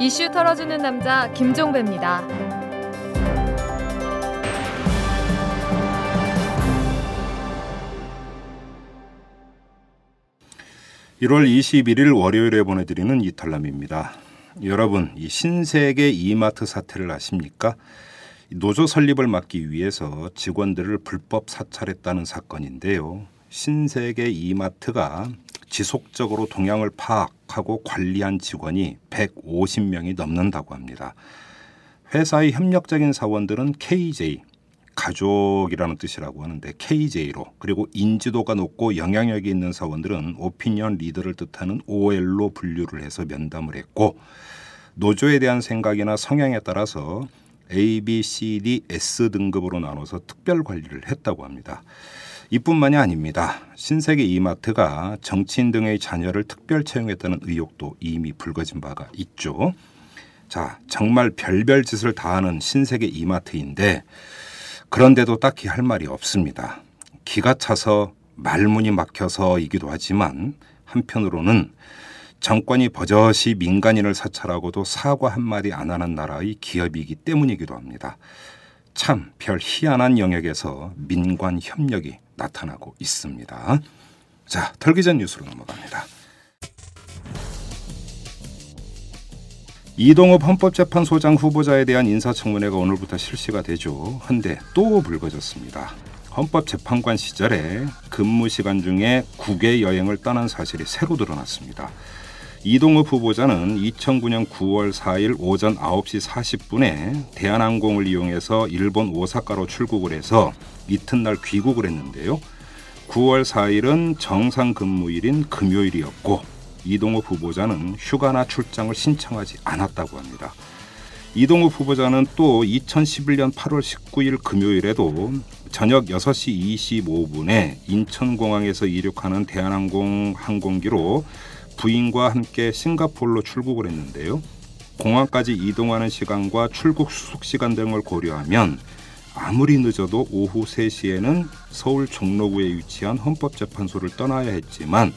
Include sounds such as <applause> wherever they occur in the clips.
이슈 털어주는 남자 김종배입니다. 1월 21일 월요일에 보내드리는 이탈남입니다. 여러분, 이 신세계 이마트 사태를 아십니까? 노조 설립을 막기 위해서 직원들을 불법 사찰했다는 사건인데요. 신세계 이마트가 지속적으로 동향을 파악하고 관리한 직원이 150명이 넘는다고 합니다. 회사의 협력적인 사원들은 KJ, 가족이라는 뜻이라고 하는데 KJ로 그리고 인지도가 높고 영향력이 있는 사원들은 오피니언 리더를 뜻하는 OL로 분류를 해서 면담을 했고 노조에 대한 생각이나 성향에 따라서 A, B, C, D, S 등급으로 나눠서 특별 관리를 했다고 합니다. 이뿐만이 아닙니다. 신세계 이마트가 정치인 등의 자녀를 특별 채용했다는 의혹도 이미 불거진 바가 있죠. 자, 정말 별별 짓을 다하는 신세계 이마트인데 그런데도 딱히 할 말이 없습니다. 기가 차서 말문이 막혀서이기도 하지만 한편으로는 정권이 버젓이 민간인을 사찰하고도 사과 한마디 안 하는 나라의 기업이기 때문이기도 합니다. 참 별 희한한 영역에서 민관 협력이 나타나고 있습니다. 자, 털기 전 뉴스로 넘어갑니다. 이동업 헌법재판소장 후보자에 대한 인사청문회가 오늘부터 실시가 되죠. 한데 또 불거졌습니다. 헌법재판관 시절에 근무 시간 중에 국외 여행을 떠난 사실이 새로 드러났습니다. 이동욱 후보자는 2009년 9월 4일 오전 9시 40분에 대한항공을 이용해서 일본 오사카로 출국을 해서 이튿날 귀국을 했는데요. 9월 4일은 정상 근무일인 금요일이었고 이동욱 후보자는 휴가나 출장을 신청하지 않았다고 합니다. 이동욱 후보자는 또 2011년 8월 19일 금요일에도 저녁 6시 25분에 인천공항에서 이륙하는 대한항공 항공기로 부인과 함께 싱가폴로 출국을 했는데요. 공항까지 이동하는 시간과 출국 수속 시간 등을 고려하면 아무리 늦어도 오후 3시에는 서울 종로구에 위치한 헌법재판소를 떠나야 했지만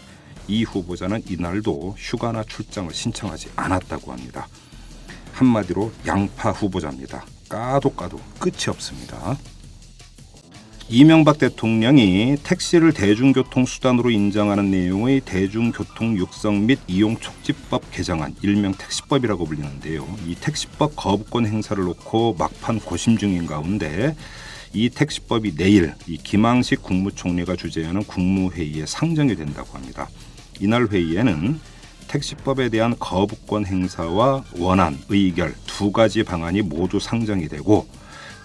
이 후보자는 이날도 휴가나 출장을 신청하지 않았다고 합니다. 한마디로 양파 후보자입니다. 까도 까도 끝이 없습니다. 이명박 대통령이 택시를 대중교통 수단으로 인정하는 내용의 대중교통 육성 및 이용 촉진법 개정안 일명 택시법이라고 불리는데요. 이 택시법 거부권 행사를 놓고 막판 고심 중인 가운데 이 택시법이 내일 이 김항식 국무총리가 주재하는 국무회의에 상정이 된다고 합니다. 이날 회의에는 택시법에 대한 거부권 행사와 원안, 의결 두 가지 방안이 모두 상정이 되고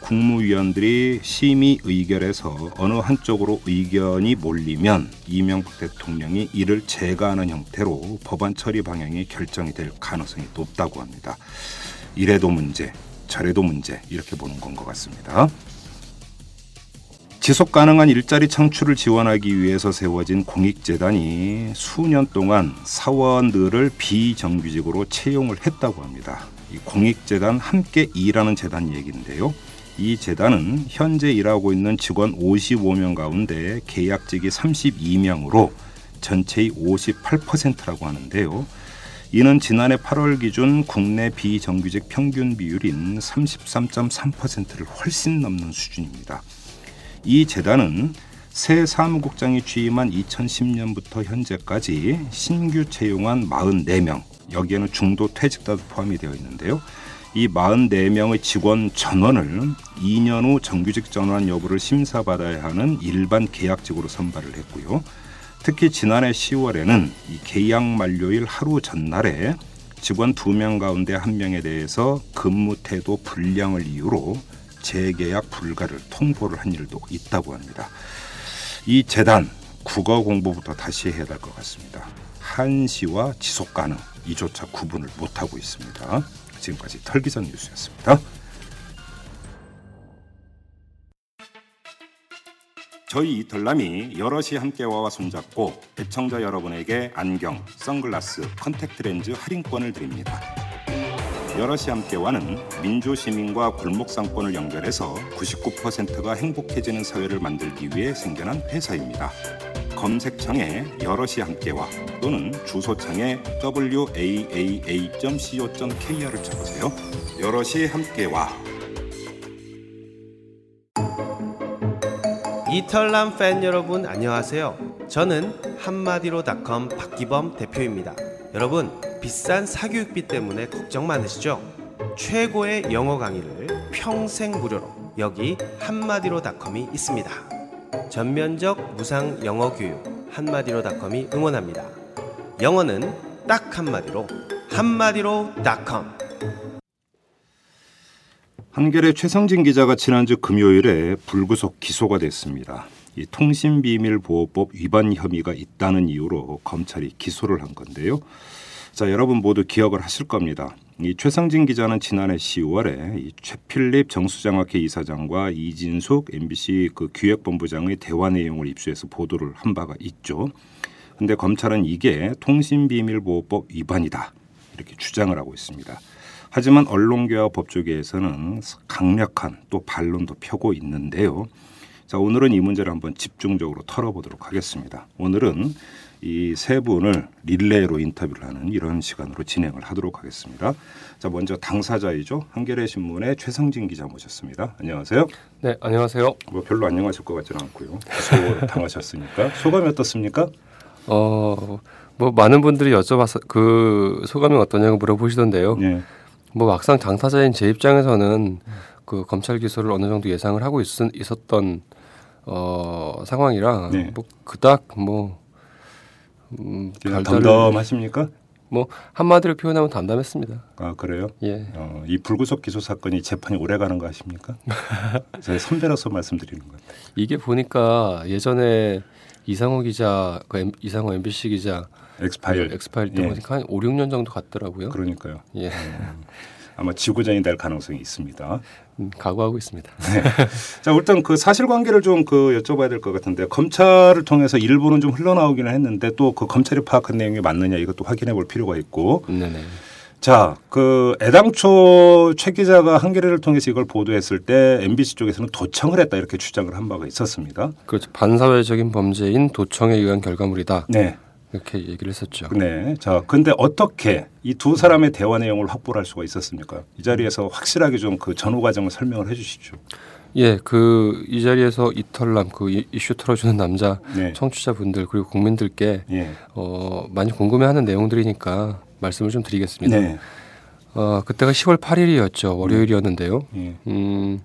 국무위원들이 심의 의결해서 어느 한쪽으로 의견이 몰리면 이명박 대통령이 이를 제거하는 형태로 법안 처리 방향이 결정이 될 가능성이 높다고 합니다. 이래도 문제, 저래도 문제 이렇게 보는 건 것 같습니다. 지속 가능한 일자리 창출을 지원하기 위해서 세워진 공익재단이 수년 동안 사원들을 비정규직으로 채용을 했다고 합니다. 이 공익재단 함께 일하는 재단 얘기인데요. 이 재단은 현재 일하고 있는 직원 55명 가운데 계약직이 32명으로 전체의 58%라고 하는데요. 이는 지난해 8월 기준 국내 비정규직 평균 비율인 33.3%를 훨씬 넘는 수준입니다. 이 재단은 새 사무국장이 취임한 2010년부터 현재까지 신규 채용한 44명, 여기에는 중도 퇴직자도 포함이 되어 있는데요. 이 44명의 직원 전원을 2년 후 정규직 전환 여부를 심사받아야 하는 일반 계약직으로 선발을 했고요. 특히 지난해 10월에는 이 계약 만료일 하루 전날에 직원 2명 가운데 1명에 대해서 근무 태도 불량을 이유로 재계약 불가를 통보를 한 일도 있다고 합니다. 이 재단 국어 공부부터 다시 해야 될 것 같습니다. 한시와 지속 가능 이조차 구분을 못하고 있습니다. 지금까지 털기전 뉴스였습니다. 저희 이털남이 여럿이 함께와 손잡고 애청자 여러분에게 안경, 선글라스, 컨택트 렌즈 할인권을 드립니다. 여럿이 함께와는 민주시민과 골목 상권을 연결해서 99%가 행복해지는 사회를 만들기 위해 생겨난 회사입니다. 검색창에 여럿이 함께와 또는 주소창에 waaa.co.kr을 쳐보세요. 여럿이 함께와 이털남 팬 여러분 안녕하세요. 저는 한마디로닷컴 박기범 대표입니다. 여러분 비싼 사교육비 때문에 걱정 많으시죠? 최고의 영어 강의를 평생 무료로 여기 한마디로닷컴이 있습니다. 전면적 무상 영어 교육 한마디로닷컴이 응원합니다. 영어는 딱 한마디로 한마디로닷컴. 한겨레 최성진 기자가 지난주 금요일에 불구속 기소가 됐습니다. 이 통신비밀보호법 위반 혐의가 있다는 이유로 검찰이 기소를 한 건데요. 자, 여러분 모두 기억을 하실 겁니다. 이 최성진 기자는 지난해 10월에 이 최필립 정수장학회 이사장과 이진숙 MBC 그 기획본부장의 대화 내용을 입수해서 보도를 한 바가 있죠. 근데 검찰은 이게 통신비밀보호법 위반이다 이렇게 주장을 하고 있습니다. 하지만 언론계와 법조계에서는 강력한 또 반론도 펴고 있는데요. 자, 오늘은 이 문제를 한번 집중적으로 털어보도록 하겠습니다. 오늘은 이 세 분을 릴레이로 인터뷰를 하는 이런 시간으로 진행을 하도록 하겠습니다. 자, 먼저 당사자이죠. 한겨레 신문의 최성진 기자 모셨습니다. 안녕하세요. 네, 안녕하세요. 뭐 별로 안녕하실 것 같지는 않고요. 소 당하셨으니까 <laughs> 소감이 어떻습니까? 어, 뭐 많은 분들이 여쭤봐서 그 소감이 어떠냐고 물어보시던데요. 네. 뭐 막상 당사자인 제 입장에서는 그 검찰 기소를 어느 정도 예상을 하고 있, 있었던 어 상황이라 네. 뭐 그닥 뭐 음, 별다른 덤덤하십니까? 뭐 한마디로 표현하면 담담했습니다. 아 그래요? 예. 어, 이 불구속 기소 사건이 재판이 오래 가는 거 아십니까? <laughs> 제가 선배로서 말씀드리는 것 같아요. 이게 보니까 예전에 이상호 기자, 그 이상호 MBC 기자 엑스파일. 엑스파일 때 예. 보니까 한 5, 6년 정도 갔더라고요. 그러니까요. 예. 아마 지구전이 될 가능성이 있습니다. 음, 각오하고 있습니다. 자, 일단 그 사실관계를 좀 그 여쭤봐야 될 것 같은데 검찰을 통해서 일부는 좀 흘러나오기는 했는데 또 그 검찰이 파악한 내용이 맞느냐 이것도 확인해 볼 필요가 있고 네네. 자, 그 애당초 최 기자가 한겨레를 통해서 이걸 보도했을 때 MBC 쪽에서는 도청을 했다 이렇게 주장을 한 바가 있었습니다. 그렇죠. 반사회적인 범죄인 도청에 의한 결과물이다. 네. 이렇게 얘기를 했었죠. 네. 자, 근데 어떻게 이 두 사람의 대화 내용을 확보할 수가 있었습니까? 이 자리에서 확실하게 좀 그 전후 과정을 설명을 해 주시죠. 예, 그 이 자리에서 이털남 그 이- 이슈 털어주는 남자 네. 청취자분들 그리고 국민들께 예. 어 많이 궁금해하는 내용들이니까 말씀을 좀 드리겠습니다. 네. 어 그때가 10월 8일이었죠. 월요일이었는데요. 예. 음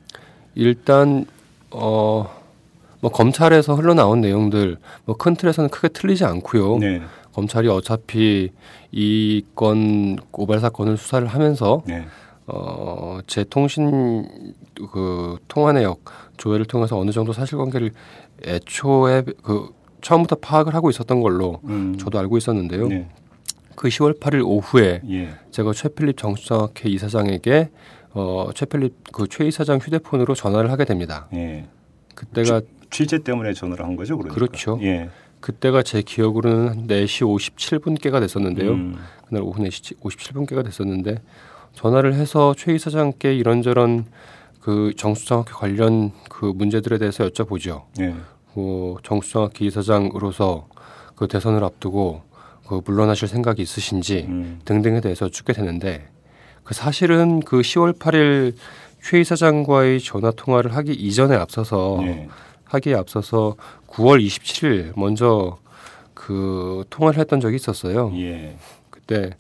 일단 어. 뭐 검찰에서 흘러나온 내용들 뭐 큰 틀에서는 크게 틀리지 않고요. 네. 검찰이 어차피 이 건 고발 사건을 수사를 하면서 네. 어, 제 통신 그 통화 내역 조회를 통해서 어느 정도 사실관계를 애초에 그 처음부터 파악을 하고 있었던 걸로 음. 저도 알고 있었는데요. 네. 그 10월 8일 오후에 예. 제가 최필립 정수장학회 이사장에게 어, 최필립 그 최 이사장 휴대폰으로 전화를 하게 됩니다. 예. 그때가 취재 때문에 전화를 한 거죠, 그러니까. 그렇죠. 예. 그때가 제 기억으로는 한 4시 57분께가 됐었는데요. 음. 그날 오후 4시 57분께가 됐었는데 전화를 해서 최 이사장께 이런저런 그 정수장학회 관련 그 문제들에 대해서 여쭤보죠. 예. 뭐 정수장학회 이사장으로서 그 대선을 앞두고 그 물러나실 생각이 있으신지 음. 등등에 대해서 쭉 되는데 그 사실은 그 10월 8일 최 이사장과의 전화 통화를 하기 이전에 앞서서 예. 하기에 앞서서 9월 27일 먼저 그 통화를 했던 적이 있었어요. 예. 그때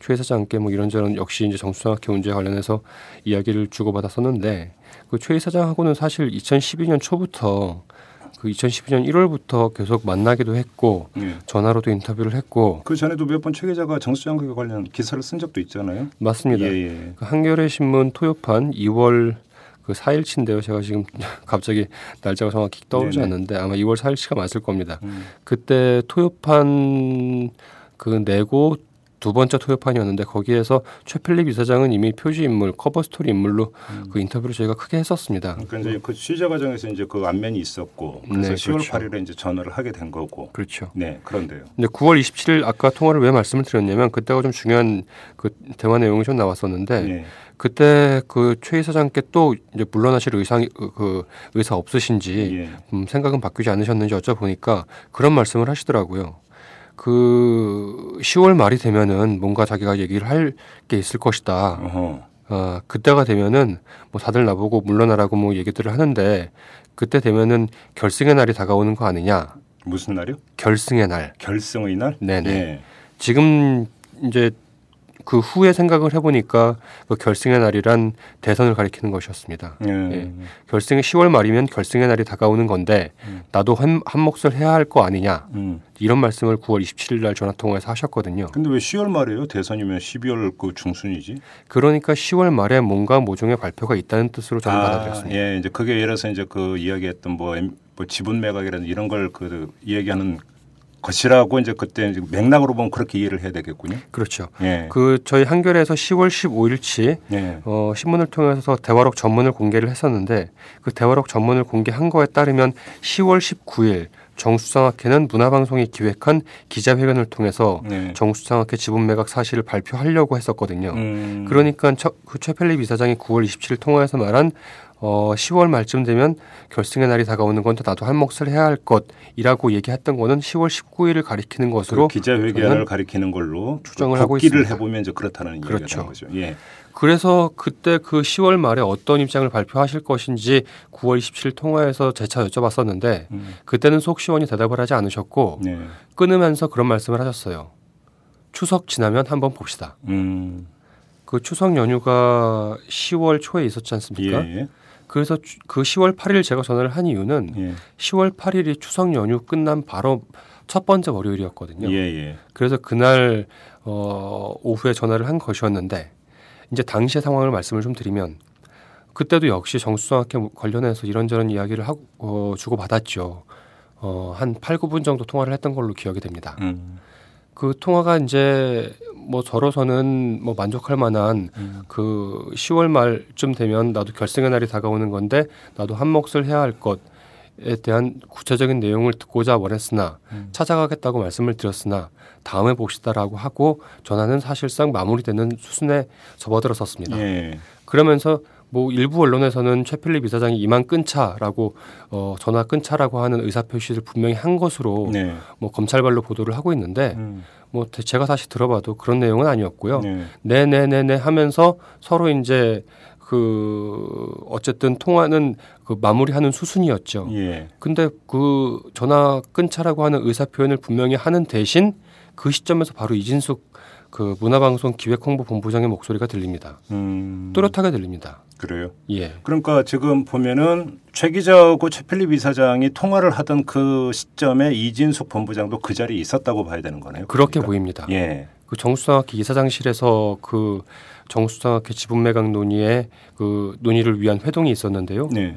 최 사장께 뭐 이런저런 역시 이제 정수장학회 문제에 관련해서 이야기를 주고받았었는데 그 최 사장하고는 사실 2012년 초부터 그 2012년 1월부터 계속 만나기도 했고 예. 전화로도 인터뷰를 했고 그 전에도 몇 번 최 기자가 정수장학회 관련 기사를 쓴 적도 있잖아요. 맞습니다. 예, 예. 그 한겨레 신문 토요판 2월 그 4일치인데요. 제가 지금 <laughs> 갑자기 날짜가 정확히 떠오르지 네네. 않는데 아마 2월 4일치가 맞을 겁니다. 음. 그때 토요판 그 내고 두 번째 토요판이었는데 거기에서 최필립 이사장은 이미 표지 인물, 커버 스토리 인물로 음. 그 인터뷰를 저희가 크게 했었습니다. 그러니까 이제 그 취재 과정에서 이제 그 안면이 있었고 그래서 네, 10월 그렇죠. 8일에 이제 전화를 하게 된 거고. 그렇죠. 네, 그런데요. 근데 9월 27일 아까 통화를 왜 말씀을 드렸냐면 그때가 좀 중요한 그 대화 내용이 좀 나왔었는데 네. 그때 그 최 이사장께 또 이제 물러나실 의상 그 의사 없으신지 예. 음, 생각은 바뀌지 않으셨는지 여쭤보니까 그런 말씀을 하시더라고요. 그 10월 말이 되면은 뭔가 자기가 얘기를 할 게 있을 것이다. 어허. 아, 그때가 되면은 뭐 다들 나보고 물러나라고 뭐 얘기들을 하는데 그때 되면은 결승의 날이 다가오는 거 아니냐? 무슨 날이요? 결승의 날. 결승의 날? 네네. 예. 지금 이제 그 후에 생각을 해보니까 그 결승의 날이란 대선을 가리키는 것이었습니다. 예. 예. 결승이 10월 말이면 결승의 날이 다가오는 건데 나도 한, 한 몫을 해야 할 거 아니냐 음. 이런 말씀을 9월 27일 날 전화 통화에서 하셨거든요. 근데 왜 10월 말이에요? 대선이면 12월 그 중순이지? 그러니까 10월 말에 뭔가 모종의 발표가 있다는 뜻으로 저는 받아들였습니다. 예, 이제 그게 예를 들어서 이제 그 이야기했던 뭐, 엠- 뭐 지분 매각이라든지 이런 걸 그 이야기하는 것이라고 이제 그때 이제 맥락으로 보면 그렇게 이해를 해야 되겠군요. 그렇죠. 예. 그 저희 한겨레에서 10월 15일치 예. 어, 신문을 통해서 대화록 전문을 공개를 했었는데 그 대화록 전문을 공개한 거에 따르면 10월 19일 정수장학회는 문화방송이 기획한 기자회견을 통해서 네. 정수장학회 지분 매각 사실을 발표하려고 했었거든요. 음. 그러니까 처, 그 최펠립 이사장이 9월 27일 통화에서 말한 어, 10월 말쯤 되면 결승의 날이 다가오는 건데 나도 한 몫을 해야 할 것이라고 얘기했던 거는 10월 19일을 가리키는 그 것으로 기자회견을 저는 가리키는 걸로 추정을 하고 를 있습니다. 해보면 이제 그렇다는 얘기가 그렇죠. 되는 거죠. 예. 그래서 그때 그 10월 말에 어떤 입장을 발표하실 것인지 9월 27일 통화에서 재차 여쭤봤었는데 음. 그때는 속 시원히 대답을 하지 않으셨고 네. 끊으면서 그런 말씀을 하셨어요. 추석 지나면 한번 봅시다. 음. 그 추석 연휴가 10월 초에 있었지 예. 않습니까? 예. 그래서 주- 그 10월 8일 제가 전화를 한 이유는 예. 10월 8일이 추석 연휴 끝난 바로 첫 번째 월요일이었거든요. 예. 예. 그래서 그날 어, 오후에 전화를 한 것이었는데 이제 당시의 상황을 말씀을 좀 드리면 그때도 역시 정수성학회 관련해서 이런저런 이야기를 하고 어, 주고 받았죠. 어, 한 8, 9분 정도 통화를 했던 걸로 기억이 됩니다. 음. 그 통화가 이제 뭐 저로서는 뭐 만족할 만한 음. 그 10월 말쯤 되면 나도 결승의 날이 다가오는 건데 나도 한 몫을 해야 할 것에 대한 구체적인 내용을 듣고자 원했으나 음. 찾아가겠다고 말씀을 드렸으나 다음에 봅시다라고 하고 전화는 사실상 마무리되는 수순에 접어들었었습니다. 예. 그러면서 뭐 일부 언론에서는 최필립 이사장이 이만 끊자라고 어 전화 끊자라고 하는 의사 표시를 분명히 한 것으로 네. 뭐 검찰발로 보도를 하고 있는데 음. 뭐 대- 제가 다시 들어봐도 그런 내용은 아니었고요. 네. 네네 네 네 하면서 서로 이제 그 어쨌든 통화는 그 마무리하는 수순이었죠. 예. 근데 그 전화 끊자라고 하는 의사 표현을 분명히 하는 대신 그 시점에서 바로 이진숙 그 문화방송 기획홍보본부장의 목소리가 들립니다. 음. 또렷하게 들립니다. 그래요. 예. 그러니까 지금 보면은 최 기자하고 최필립 이사장이 통화를 하던 그 시점에 이진숙 본부장도 그 자리에 있었다고 봐야 되는 거네요. 그렇게 그러니까. 보입니다. 예. 그 정수장학회 이사장실에서 그 정수장학회 지분 매각 논의에 그 논의를 위한 회동이 있었는데요. 네.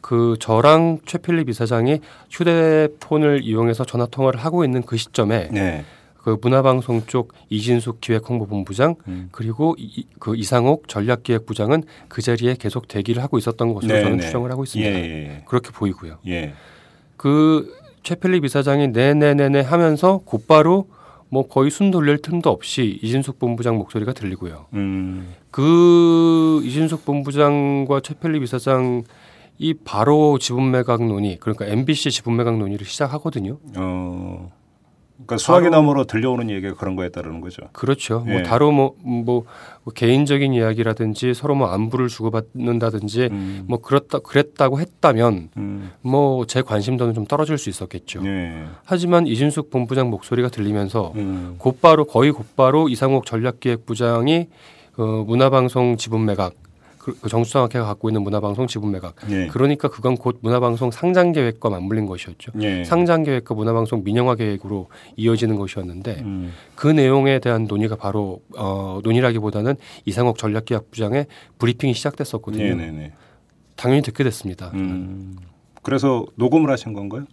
그 저랑 최필립 이사장이 휴대폰을 이용해서 전화 통화를 하고 있는 그 시점에 네. 그 문화방송 쪽 이진숙 기획홍보본부장 음. 그리고 이, 그 이상옥 전략기획부장은 그 자리에 계속 대기를 하고 있었던 것으로 네, 저는 네. 추정을 하고 있습니다. 예, 예, 그렇게 보이고요. 예. 그 최필립 이사장이 네네네네 하면서 곧바로 뭐 거의 숨 돌릴 틈도 없이 이진숙 본부장 목소리가 들리고요. 음. 그 이진숙 본부장과 최필립 이사장 이 바로 지분 매각 논의 그러니까 MBC 지분 매각 논의를 시작하거든요. 어. 그러니까 수학의 너머로 들려오는 얘기가 그런 거에 따르는 거죠. 그렇죠. 예. 뭐 다로 뭐, 뭐 개인적인 이야기라든지 서로 뭐 안부를 주고받는다든지 음. 뭐 그렇다 그랬다고 했다면 음. 뭐제 관심도는 좀 떨어질 수 있었겠죠. 예. 하지만 이진숙 본부장 목소리가 들리면서 음. 곧바로 거의 곧바로 이상옥 전략기획부장이 어, 문화방송 지분 매각 그, 그 정수장학회가 갖고 있는 문화방송 지분 매각 예. 그러니까 그건 곧 문화방송 상장 계획과 맞물린 것이었죠. 예. 상장 계획과 문화방송 민영화 계획으로 이어지는 것이었는데 음. 그 내용에 대한 논의가 바로 어, 논의라기보다는 이상옥 전략기획부장의 브리핑이 시작됐었거든요. 네, 네, 네. 당연히 듣게 됐습니다. 음. 그래서 녹음을 하신 건가요?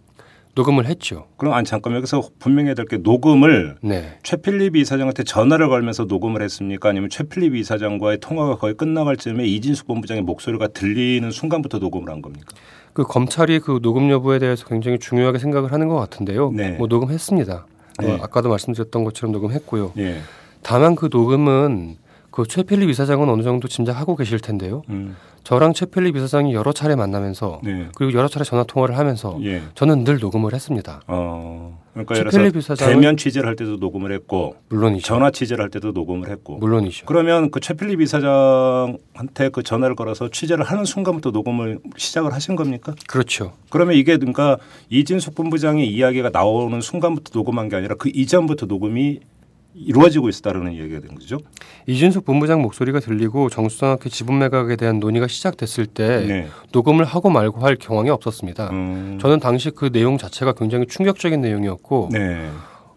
녹음을 했죠. 그럼 아니 잠깐 여기서 분명히 해야 될 게 녹음을 네. 최필립 이사장한테 전화를 걸면서 녹음을 했습니까? 아니면 최필립 이사장과의 통화가 거의 끝나갈 즈음에 이진숙 본부장의 목소리가 들리는 순간부터 녹음을 한 겁니까? 그 검찰이 그 녹음 여부에 대해서 굉장히 중요하게 생각을 하는 것 같은데요. 네. 뭐 녹음했습니다. 네. 어, 아까도 말씀드렸던 것처럼 녹음했고요. 예. 다만 그 녹음은 그 최필립 이사장은 어느 정도 짐작하고 계실 텐데요. 음. 저랑 최필립 이사장이 여러 차례 만나면서 네. 그리고 여러 차례 전화 통화를 하면서 예. 저는 늘 녹음을 했습니다. 어. 그러니까 최필립 이사장은- 대면 취재를 할 때도 녹음을 했고 물론이죠. 전화 취재를 할 때도 녹음을 했고 물론이죠. 그러면 그 최필립 이사장한테 그 전화를 걸어서 취재를 하는 순간부터 녹음을 시작을 하신 겁니까? 그렇죠. 그러면 이게 그러니까 이진숙 본부장의 이야기가 나오는 순간부터 녹음한 게 아니라 그 이전부터 녹음이 이루어지고 있었다는 얘기가 된 거죠. 이준석 본부장 목소리가 들리고 정수장학회 지분 매각에 대한 논의가 시작됐을 때 네. 녹음을 하고 말고 할 경황이 없었습니다. 음. 저는 당시 그 내용 자체가 굉장히 충격적인 내용이었고 네.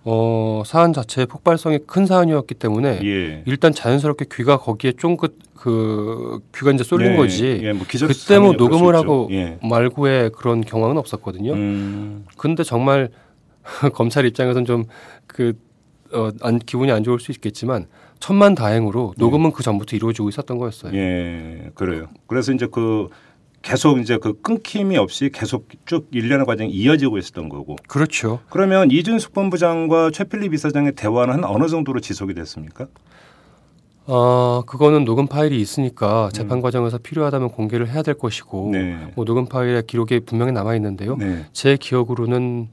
어, 사안 자체의 폭발성이 큰 사안이었기 때문에 예. 일단 자연스럽게 귀가 거기에 쫑긋 그 귀가 이제 쏠린 예, 거지. 예, 뭐 그때 뭐 녹음을. 하고 예. 말고의 그런 경황은 없었거든요. 음. 근데 정말 <laughs> 검찰 입장에서는 좀그 어, 안, 기분이 안 좋을 수 있겠지만 천만 다행으로 녹음은 그 전부터 이루어지고 있었던 거였어요. 예, 그래요. 그래서 이제 그 계속 이제 그 끊김이 없이 계속 쭉 일련의 과정이 이어지고 있었던 거고. 그렇죠. 그러면 이준숙 본부장과 최필립 이사장의 대화는 한 어느 정도로 지속이 됐습니까? 어, 그거는 녹음 파일이 있으니까 재판 과정에서 필요하다면 공개를 해야 될 것이고 음. 네. 뭐 녹음 파일의 기록이 분명히 남아 있는데요. 네. 제 기억으로는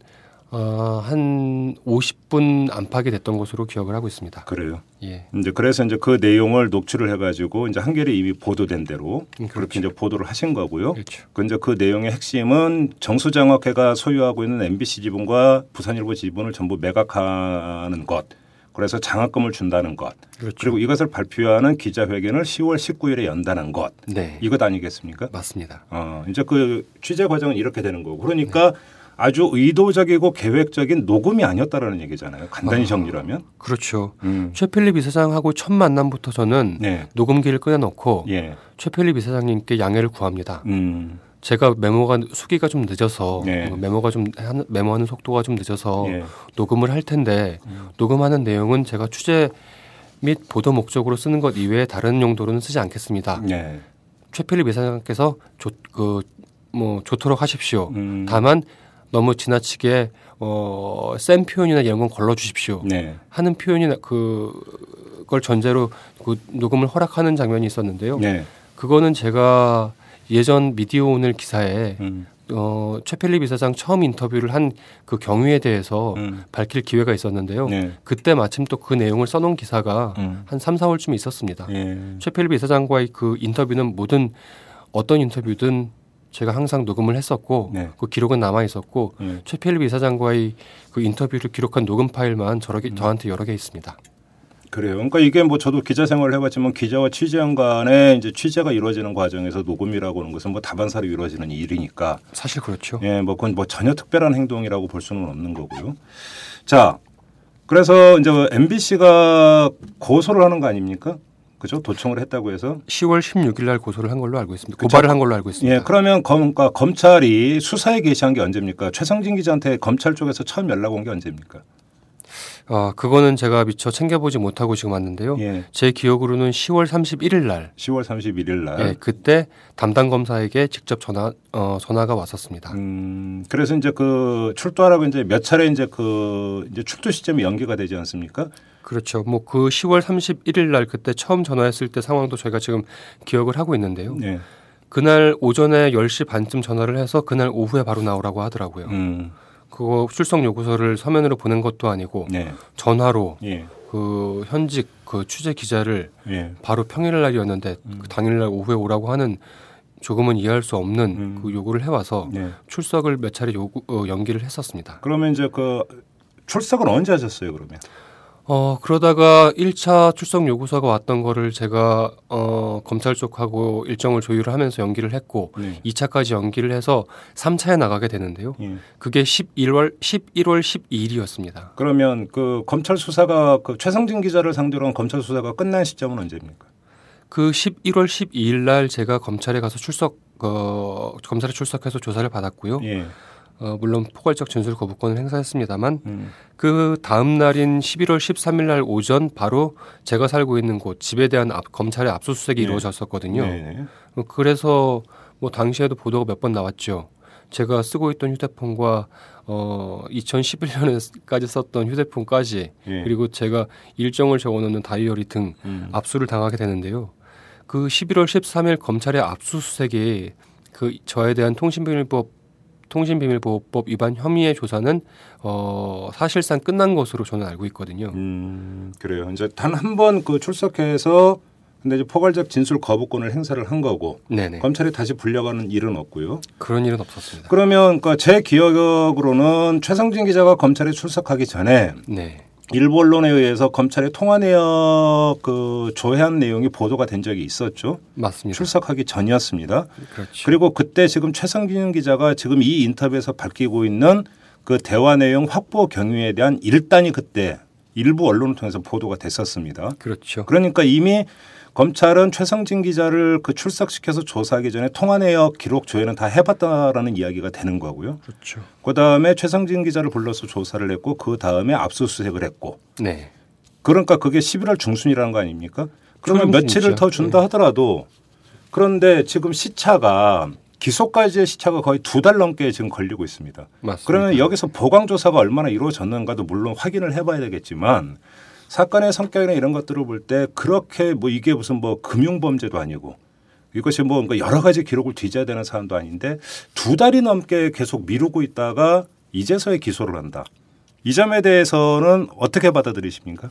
어, 한 50분 안팎이 됐던 것으로 기억을 하고 있습니다. 그래요. 예. 이제 그래서 이제 그 내용을 녹취를 해가지고 이제 한겨레 이미 보도된 대로 음, 그렇게 이제 보도를 하신 거고요. 그렇죠. 그 이제 그 내용의 핵심은 정수장학회가 소유하고 있는 MBC 지분과 부산일보 지분을 전부 매각하는 것. 그래서 장학금을 준다는 것. 그렇죠. 그리고 이것을 발표하는 기자회견을 10월 19일에 연다는 것. 네. 이것 아니겠습니까? 맞습니다. 어, 이제 그 취재 과정은 이렇게 되는 거고. 그러니까 아주 의도적이고 계획적인 녹음이 아니었다라는 얘기잖아요. 간단히 정리하면. 그렇죠. 음. 최필립 이사장하고 첫 만남부터 저는 네. 녹음기를 꺼내놓고 예. 최필립 이사장님께 양해를 구합니다. 음. 제가 메모가 수기가 좀 늦어서 네. 어, 메모가 좀 한- 메모하는 속도가 좀 늦어서 예. 녹음을 할 텐데 음. 녹음하는 내용은 제가 취재 및 보도 목적으로 쓰는 것 이외에 다른 용도로는 쓰지 않겠습니다. 네. 최필립 이사장께서 그뭐 좋도록 하십시오. 음. 다만 너무 지나치게 어, 센 표현이나 이런 건 걸러 주십시오. 네. 하는 표현이 그걸 전제로 그 녹음을 허락하는 장면이 있었는데요. 네. 그거는 제가 예전 미디어 오늘 기사에 음. 어, 최필립 이사장 처음 인터뷰를 한 그 경위에 대해서 음. 밝힐 기회가 있었는데요. 네. 그때 마침 또 그 내용을 써놓은 기사가 음. 한 3, 4월쯤에 있었습니다. 예. 최필립 이사장과의 그 인터뷰는 모든 어떤 인터뷰든 제가 항상 녹음을 했었고 네. 그 기록은 남아 있었고 예. 최필립 이사장과의 그 인터뷰를 기록한 녹음 파일만 저러 음. 개, 저한테 여러 개 있습니다. 그래요. 그러니까 이게 뭐 저도 기자 생활을 해봤지만 기자와 취재원 간에 이제 취재가 이루어지는 과정에서 녹음이라고 하는 것은 뭐 다반사로 이루어지는 일이니까 사실 그렇죠. 예, 뭐 그건 뭐 전혀 특별한 행동이라고 볼 수는 없는 거고요. 자, 그래서 이제 MBC가 고소를 하는 거 아닙니까? 그죠? 도청을 했다고 해서. 10월 16일 날 고소를 한 걸로 알고 있습니다. 그쵸. 고발을 한 걸로 알고 있습니다. 예, 그러면 검, 그러니까 검찰이 수사에 개시한 게 언제입니까? 최성진 기자한테 검찰 쪽에서 처음 연락 온 게 언제입니까? 아, 그거는 제가 미처 챙겨보지 못하고 지금 왔는데요. 예, 제 기억으로는 10월 31일 날, 10월 31일 날. 예, 그때 담당 검사에게 직접 전화 어, 전화가 왔었습니다. 음, 그래서 이제 그 출두하라고 이제 몇 차례 이제 그 이제 출두 시점이 연기가 되지 않습니까? 그렇죠. 뭐 그 10월 31일 날 그때 처음 전화했을 때 상황도 저희가 지금 기억을 하고 있는데요. 네. 그날 오전에 10시 반쯤 전화를 해서 그날 오후에 바로 나오라고 하더라고요. 음, 그거 출석 요구서를 서면으로 보낸 것도 아니고 네. 전화로 예, 그 현직 그 취재 기자를 예. 바로 평일 날이었는데 그 당일 날 오후에 오라고 하는 조금은 이해할 수 없는 음. 그 요구를 해와서 네. 출석을 몇 차례 요구 어, 연기를 했었습니다. 그러면 이제 그 출석을 언제 하셨어요, 그러면? 어 그러다가 1차 출석 요구서가 왔던 거를 제가 어 검찰 쪽하고 일정을 조율을 하면서 연기를 했고 네. 2차까지 연기를 해서 3차에 나가게 되는데요. 예. 그게 11월 11월 12일이었습니다. 그러면 그 검찰 수사가 그 최성진 기자를 상대로 한 검찰 수사가 끝난 시점은 언제입니까? 그 11월 12일 날 제가 검찰에 가서 출석 어 검찰에 출석해서 조사를 받았고요. 예. 어, 물론 포괄적 진술 거부권을 행사했습니다만 음. 그 다음 날인 11월 13일 날 오전 바로 제가 살고 있는 곳 집에 대한 압- 검찰의 압수수색이 네. 이루어졌었거든요. 네. 어, 그래서 뭐 당시에도 보도가 몇 번 나왔죠. 제가 쓰고 있던 휴대폰과 어 2011년에까지 썼던 휴대폰까지 예. 그리고 제가 일정을 적어놓는 다이어리 등 음. 압수를 당하게 되는데요. 그 11월 13일 검찰의 압수수색이 그 저에 대한 통신비밀법 통신비밀보호법 위반 혐의의 조사는 어 사실상 끝난 것으로 저는 알고 있거든요. 음, 그래요. 이제 단 한 번 그 출석해서 근데 이제 포괄적 진술 거부권을 행사를 한 거고 네네 검찰이 다시 불려가는 일은 없고요. 그런 일은 없었습니다. 그러면 그제 기억으로는 최성진 기자가 검찰에 출석하기 전에 네 일부 언론에 의해서 검찰의 통화 내역 그 조회한 내용이 보도가 된 적이 있었죠. 맞습니다. 출석하기 전이었습니다. 그렇죠. 그리고 그때 지금 최성진 기자가 지금 이 인터뷰에서 밝히고 있는 그 대화 내용 확보 경위에 대한 일단이 그때 일부 언론을 통해서 보도가 됐었습니다. 그렇죠. 그러니까 이미 검찰은 최성진 기자를 그 출석시켜서 조사하기 전에 통화 내역 기록 조회는 다 해봤다라는 이야기가 되는 거고요. 그렇죠. 그 다음에 최성진 기자를 불러서 조사를 했고 그 다음에 압수수색을 했고 네. 그러니까 그게 11월 중순이라는 거 아닙니까? 그러면. 며칠을 더 준다 하더라도 그런데 지금 시차가 기소까지의 시차가 거의 두 달 넘게 지금 걸리고 있습니다. 맞습니다. 그러면 여기서 보강 조사가 얼마나 이루어졌는가도 물론 확인을 해봐야 되겠지만 사건의 성격이나 이런 것들을 볼 때 그렇게 뭐 이게 무슨 뭐 금융 범죄도 아니고 이것이 뭐 여러 가지 기록을 뒤져야 되는 사안도 아닌데 두 달이 넘게 계속 미루고 있다가 이제서야 기소를 한다. 이 점에 대해서는 어떻게 받아들이십니까?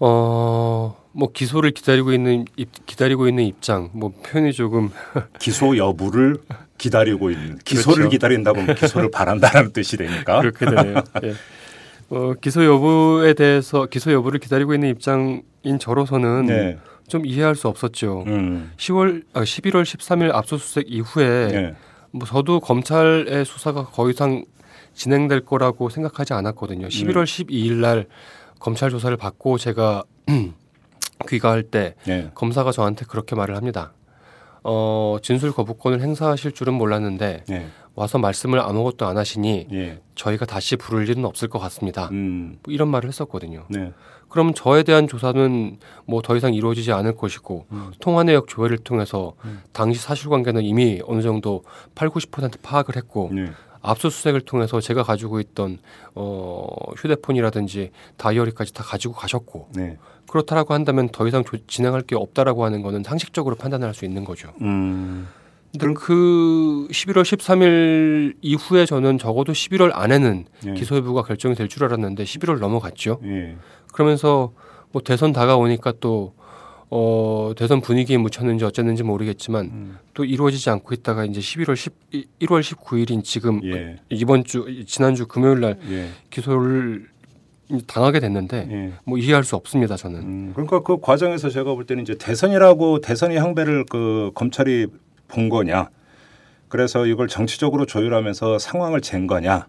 어, 뭐 기소를 기다리고 있는 입, 기다리고 있는 입장, 뭐 표현이 조금 <laughs> 기소 여부를 기다리고 있는 기소를 그렇죠. 기다린다고 기소를 바란다는 뜻이 되니까. 그렇게 되네요. 예. 어, 기소 여부에 대해서 기소 여부를 기다리고 있는 입장인 저로서는 네. 좀 이해할 수 없었죠. 음. 10월 아, 11월 13일 압수수색 이후에 네. 뭐 저도 검찰의 수사가 더 이상 진행될 거라고 생각하지 않았거든요. 11월 12일 날 검찰 조사를 받고 제가 <clears throat> 귀가할 때 네. 검사가 저한테 그렇게 말을 합니다. 어, 진술 거부권을 행사하실 줄은 몰랐는데 네. 와서 말씀을 아무것도 안 하시니 예. 저희가 다시 부를 일은 없을 것 같습니다. 음. 뭐 이런 말을 했었거든요. 네. 그럼 저에 대한 조사는 뭐 더 이상 이루어지지 않을 것이고 음. 통화 내역 조회를 통해서 당시 사실관계는 이미 어느 정도 8, 90% 파악을 했고 네. 압수수색을 통해서 제가 가지고 있던 어, 휴대폰이라든지 다이어리까지 다 가지고 가셨고 네. 그렇다라고 한다면 더 이상 조- 진행할 게 없다라고 하는 거는 상식적으로 판단할 수 있는 거죠. 음. 근데 그 11월 13일 이후에 저는 적어도 11월 안에는 예. 기소 여부가 결정이 될 줄 알았는데 11월 넘어갔죠. 예. 그러면서 뭐 대선 다가오니까 또 어, 대선 분위기에 묻혔는지 어쨌는지 모르겠지만 음. 또 이루어지지 않고 있다가 이제 11월 10 1월 19일인 지금 예. 이번 주 지난주 금요일 날 예. 기소를 당하게 됐는데 예. 뭐 이해할 수 없습니다 저는. 음, 그러니까 그 과정에서 제가 볼 때는 이제 대선이라고 대선의 향배를 그 검찰이 본 거냐. 그래서 이걸 정치적으로 조율하면서 상황을 잰 거냐.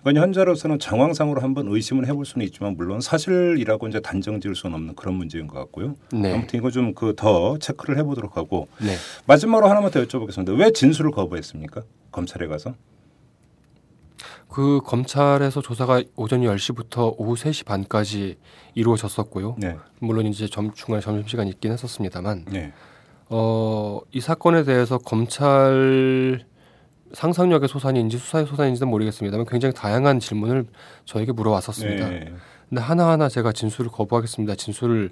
이건 현재로서는 정황상으로 한번 의심을 해볼 수는 있지만 물론 사실이라고 이제 단정 지을 수는 없는 그런 문제인 것 같고요. 네. 아무튼 이거 좀 그 더 체크를 해보도록 하고 네. 마지막으로 하나만 더 여쭤보겠습니다. 왜 진술을 거부했습니까? 검찰에 가서? 그 검찰에서 조사가 오전 10시부터 오후 3시 반까지 이루어졌었고요. 네. 물론 이제 점, 중간에 점심시간이 있긴 했었습니다만 네. 어, 이 사건에 대해서 검찰 상상력의 소산인지 수사의 소산인지는 모르겠습니다만 굉장히 다양한 질문을 저에게 물어왔었습니다. 네. 근데 하나하나 제가 진술을 거부하겠습니다. 진술을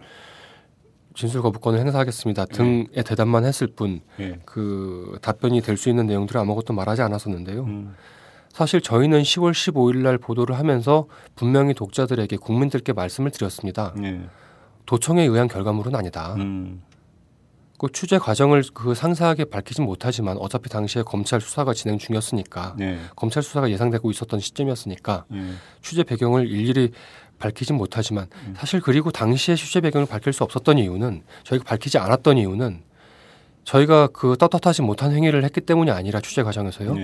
진술 거부권을 행사하겠습니다. 등의 대답만 했을 뿐 예. 그 답변이 될 수 있는 내용들을 아무것도 말하지 않았었는데요. 음. 사실 저희는 10월 15일 날 보도를 하면서 분명히 독자들에게 국민들께 말씀을 드렸습니다. 예. 도청에 의한 결과물은 아니다. 음. 그 취재 과정을 그 상세하게 밝히진 못하지만 어차피 당시에 검찰 수사가 진행 중이었으니까 네. 검찰 수사가 예상되고 있었던 시점이었으니까 예. 취재 배경을 일일이 밝히진 못하지만 사실 그리고 당시에 취재 배경을 밝힐 수 없었던 이유는 저희가 밝히지 않았던 이유는 저희가 그 떳떳하지 못한 행위를 했기 때문이 아니라 취재 과정에서요.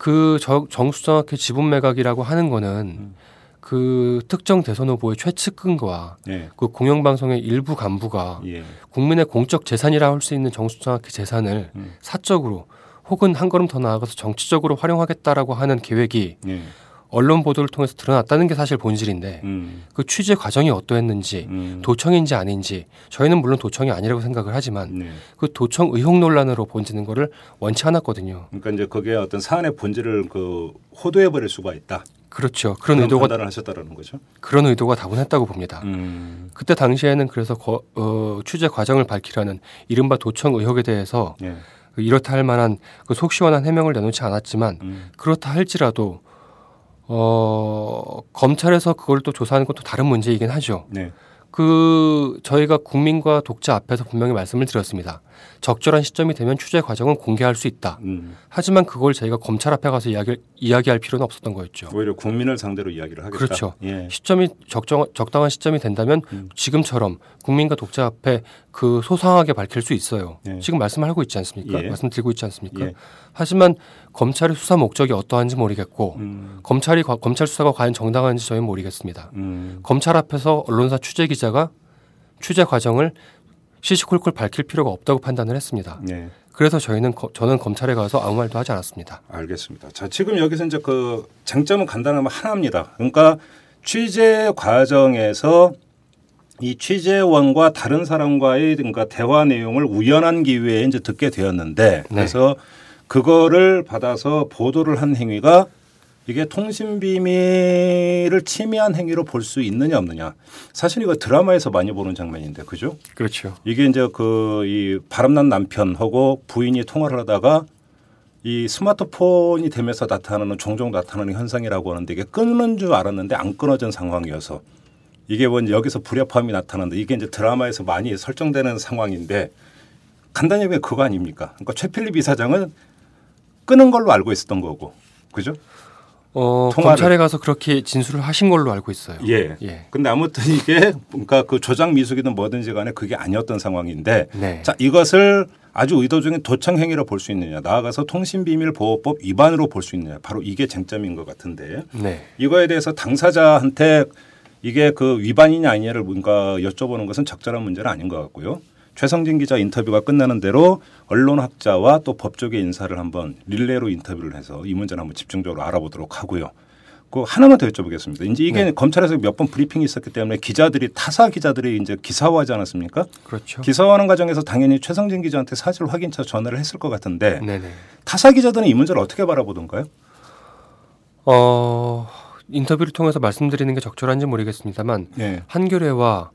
예. 그 정- 정수정확히 지분 매각이라고 하는 거는 그 특정 대선 후보의 최측근과 예. 그 공영방송의 일부 간부가 예. 국민의 공적 재산이라 할 수 있는 정수정확히 재산을 음. 사적으로 혹은 한 걸음 더 나아가서 정치적으로 활용하겠다라고 하는 계획이 예. 언론 보도를 통해서 드러났다는 게 사실 본질인데 음. 그 취재 과정이 어떠했는지 음. 도청인지 아닌지 저희는 물론 도청이 아니라고 생각을 하지만 네. 그 도청 의혹 논란으로 번지는 거를 원치 않았거든요. 그러니까 이제 그게 어떤 사안의 본질을 그 호도해 버릴 수가 있다. 그렇죠. 그런 의도가 판단을 하셨다라는 거죠. 그런 의도가 다분했다고 봅니다. 음. 그때 당시에는 그래서 거- 어, 취재 과정을 밝히라는 이른바 도청 의혹에 대해서 예. 그 이렇다 할 만한 그 속 시원한 해명을 내놓지 않았지만 음. 그렇다 할지라도 어, 검찰에서 그걸 또 조사하는 것도 다른 문제이긴 하죠. 네. 그 저희가 국민과 독자 앞에서 분명히 말씀을 드렸습니다. 적절한 시점이 되면 취재 과정은 공개할 수 있다. 음. 하지만 그걸 저희가 검찰 앞에 가서 이야기, 이야기할 필요는 없었던 거였죠. 오히려 국민을 상대로 이야기를 하겠다. 그렇죠. 예. 시점이 적정, 적당한 시점이 된다면 음. 지금처럼 국민과 독자 앞에 그 소상하게 밝힐 수 있어요. 예. 지금 말씀하고 있지 않습니까? 예. 말씀드리고 있지 않습니까? 예. 하지만 검찰의 수사 목적이 어떠한지 모르겠고 음. 검찰이 과- 검찰 수사가 과연 정당한지 저희는 모르겠습니다. 음. 검찰 앞에서 언론사 취재 기자가 취재 과정을 시시콜콜 밝힐 필요가 없다고 판단을 했습니다. 네. 그래서 저희는 거- 저는 검찰에 가서 아무 말도 하지 않았습니다. 알겠습니다. 자, 지금 여기서 이제 그 쟁점은 간단하면 하나입니다. 그러니까 취재 과정에서 이 취재원과 다른 사람과의 그러니까 대화 내용을 우연한 기회에 이제 듣게 되었는데 그래서 그거를 받아서 보도를 한 행위가 이게 통신 비밀을 침해한 행위로 볼 수 있느냐 없느냐. 사실 이거 드라마에서 많이 보는 장면인데 그죠? 그렇죠. 이게 이제 그 이 바람난 남편하고 부인이 통화를 하다가 이 스마트폰이 되면서 나타나는 종종 나타나는 현상이라고 하는데 이게 끊는 줄 알았는데 안 끊어진 상황이어서 이게 뭐 여기서 불협화음이 나타나는데 이게 이제 드라마에서 많이 설정되는 상황인데 간단히 얘기하면 그거 아닙니까? 그러니까 최필립 이사장은 끊은 걸로 알고 있었던 거고 그죠? 어, 통화를- 검찰에 가서 그렇게 진술을 하신 걸로 알고 있어요. 예. 예. 근데 아무튼 이게 그러니까 그 조작 미숙이든 뭐든지 간에 그게 아니었던 상황인데 네. 자 이것을 아주 의도적인 도청 행위로 볼 수 있느냐 나아가서 통신비밀보호법 위반으로 볼 수 있느냐 바로 이게 쟁점인 것 같은데 네. 이거에 대해서 당사자한테 이게 그 위반이냐 아니냐를 뭔가 여쭤보는 것은 적절한 문제는 아닌 것 같고요. 최성진 기자 인터뷰가 끝나는 대로 언론학자와 또 법조계 인사를 한번 릴레이로 인터뷰를 해서 이 문제를 한번 집중적으로 알아보도록 하고요. 그 하나만 더 여쭤보겠습니다. 이제 이게 검찰에서 몇 번 브리핑이 있었기 때문에 기자들이 타사 기자들이 이제 기사화하지 않았습니까? 그렇죠. 기사화하는 과정에서 당연히 최성진 기자한테 사실 확인차 전화를 했을 것 같은데 네네. 타사 기자들은 이 문제를 어떻게 바라보던가요? 어, 인터뷰를 통해서 말씀드리는 게 적절한지 모르겠습니다만 네. 한겨레와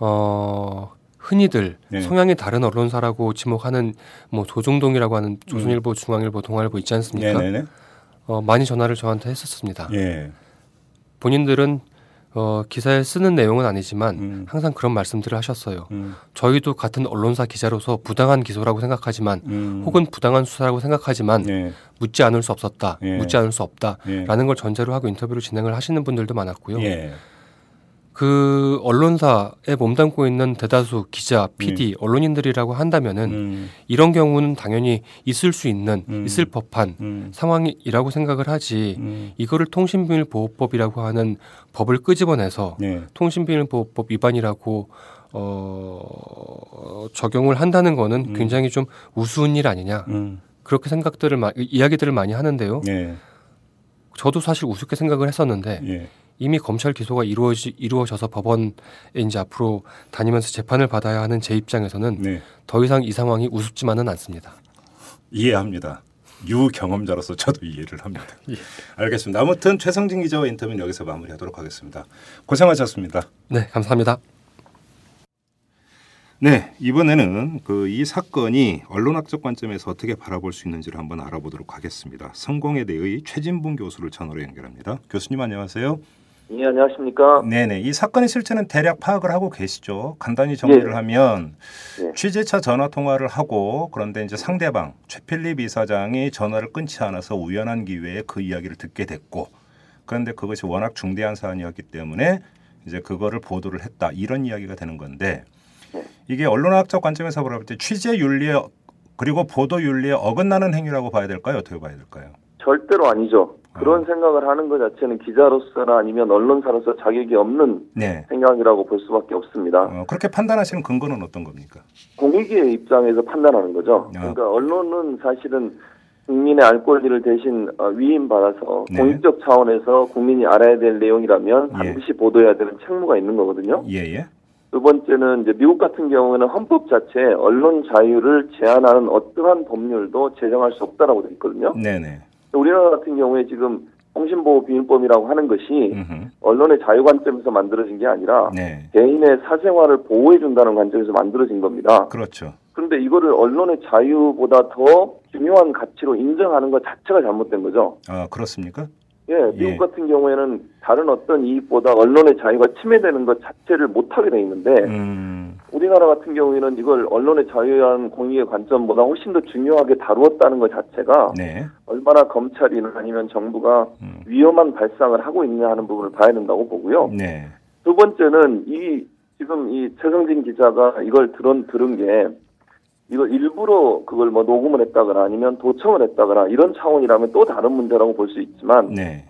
어, 흔히들 네. 성향이 다른 언론사라고 지목하는 뭐 조중동이라고 하는 조선일보, 중앙일보, 동아일보 있지 않습니까? 음. 네네네. 어, 많이 전화를 저한테 했었습니다. 예. 본인들은 어, 기사에 쓰는 내용은 아니지만 음. 항상 그런 말씀들을 하셨어요. 음. 저희도 같은 언론사 기자로서 부당한 기소라고 생각하지만 음. 혹은 부당한 수사라고 생각하지만 예. 묻지 않을 수 없었다, 예. 묻지 않을 수 없다라는 예. 걸 전제로 하고 인터뷰를 진행을 하시는 분들도 많았고요. 예. 그 언론사에 몸담고 있는 대다수 기자, PD, 언론인들이라고 한다면은 예. 음. 이런 경우는 당연히 있을 수 있는 음. 있을 법한 음. 상황이라고 생각을 하지 음. 이거를 통신비밀보호법이라고 하는 법을 끄집어내서 예. 통신비밀보호법 위반이라고 어, 적용을 한다는 거는 음. 굉장히 좀 우스운 일 아니냐 음. 그렇게 생각들을 마, 이야기들을 많이 하는데요. 예. 저도 사실 우습게 생각을 했었는데 예. 이미 검찰 기소가 이루어지, 이루어져서 법원에 이제 앞으로 다니면서 재판을 받아야 하는 제 입장에서는 네. 더 이상 이 상황이 우습지만은 않습니다. 이해합니다. 유 경험자로서 저도 이해를 합니다. <laughs> 예. 알겠습니다. 아무튼 최성진 기자와 인터뷰는 여기서 마무리하도록 하겠습니다. 고생하셨습니다. 네, 감사합니다. 네, 이번에는 그 이 사건이 언론학적 관점에서 어떻게 바라볼 수 있는지를 한번 알아보도록 하겠습니다. 성공회대의 최진봉 교수를 전화로 연결합니다. 교수님 안녕하세요. 예, 안녕하십니까. 네네. 이 사건의 실체는 대략 파악을 하고 계시죠. 간단히 정리를 예. 하면 예. 취재차 전화 통화를 하고 그런데 이제 상대방 최필립 이사장이 전화를 끊지 않아서 우연한 기회에 그 이야기를 듣게 됐고 그런데 그것이 워낙 중대한 사안이었기 때문에 이제 그거를 보도를 했다 이런 이야기가 되는 건데 예. 이게 언론학적 관점에서 바라볼 때 취재 윤리에 그리고 보도 윤리에 어긋나는 행위라고 봐야 될까요? 어떻게 봐야 될까요? 절대로 아니죠. 그런 아. 생각을 하는 것 자체는 기자로서나 아니면 언론사로서 자격이 없는 네. 생각이라고 볼 수밖에 없습니다. 어, 그렇게 판단하시는 근거는 어떤 겁니까? 공익의 입장에서 판단하는 거죠. 아. 그러니까 언론은 사실은 국민의 알 권리를 대신 어, 위임받아서 네. 공익적 차원에서 국민이 알아야 될 내용이라면 예. 반드시 보도해야 되는 책무가 있는 거거든요. 예예. 두 번째는 이제 미국 같은 경우에는 헌법 자체에 언론 자유를 제한하는 어떠한 법률도 제정할 수 없다라고 되어 있거든요. 네네. 우리나라 같은 경우에 지금 통신보호 비밀법이라고 하는 것이 음흠. 언론의 자유 관점에서 만들어진 게 아니라 네. 개인의 사생활을 보호해 준다는 관점에서 만들어진 겁니다. 그렇죠. 그런데 이거를 언론의 자유보다 더 중요한 가치로 인정하는 것 자체가 잘못된 거죠. 아 그렇습니까? 예, 미국 예. 같은 경우에는 다른 어떤 이익보다 언론의 자유가 침해되는 것 자체를 못하게 돼 있는데 음. 우리나라 같은 경우에는 이걸 언론의 자유라는 공익의 관점보다 훨씬 더 중요하게 다루었다는 것 자체가 네. 얼마나 검찰이나 아니면 정부가 음. 위험한 발상을 하고 있냐 하는 부분을 봐야 된다고 보고요. 네. 두 번째는 이 지금 이 최성진 기자가 이걸 들은 들은 게 이걸 일부러 그걸 뭐 녹음을 했다거나 아니면 도청을 했다거나 이런 차원이라면 또 다른 문제라고 볼 수 있지만 네.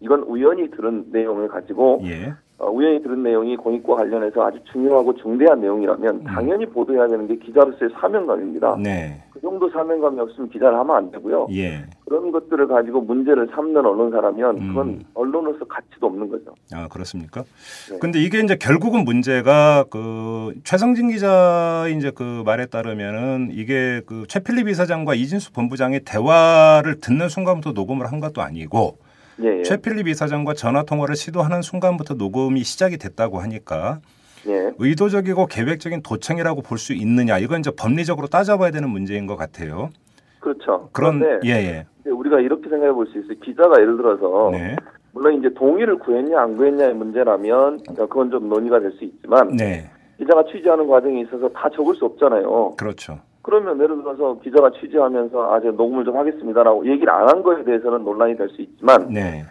이건 우연히 들은 내용을 가지고 예. 어, 우연히 들은 내용이 공익과 관련해서 아주 중요하고 중대한 내용이라면 당연히 보도해야 되는 게 기자로서의 사명감입니다. 음. 네. 그 정도 사명감이 없으면 기자를 하면 안 되고요. 예. 그런 것들을 가지고 문제를 삼는 언론사라면 그건 음. 언론으로서 가치도 없는 거죠. 아 그렇습니까? 네. 근데 이게 이제 결국은 문제가 그 최성진 기자 이제 그 말에 따르면은 이게 그 최필립 이사장과 이진수 본부장의 대화를 듣는 순간부터 녹음을 한 것도 아니고 예, 예. 최필립 이사장과 전화 통화를 시도하는 순간부터 녹음이 시작이 됐다고 하니까 예. 의도적이고 계획적인 도청이라고 볼 수 있느냐 이건 이제 법리적으로 따져봐야 되는 문제인 것 같아요. 그렇죠. 그런 예예. 이제 우리가 이렇게 생각해 볼 수 있어요. 기자가 예를 들어서 네. 물론 이제 동의를 구했냐 안 구했냐의 문제라면 그건 좀 논의가 될 수 있지만 네. 기자가 취재하는 과정에 있어서 다 적을 수 없잖아요. 그렇죠. 그러면 예를 들어서 기자가 취재하면서 아 제가 녹음을 좀 하겠습니다라고 얘기를 안 한 거에 대해서는 논란이 될 수 있지만 네.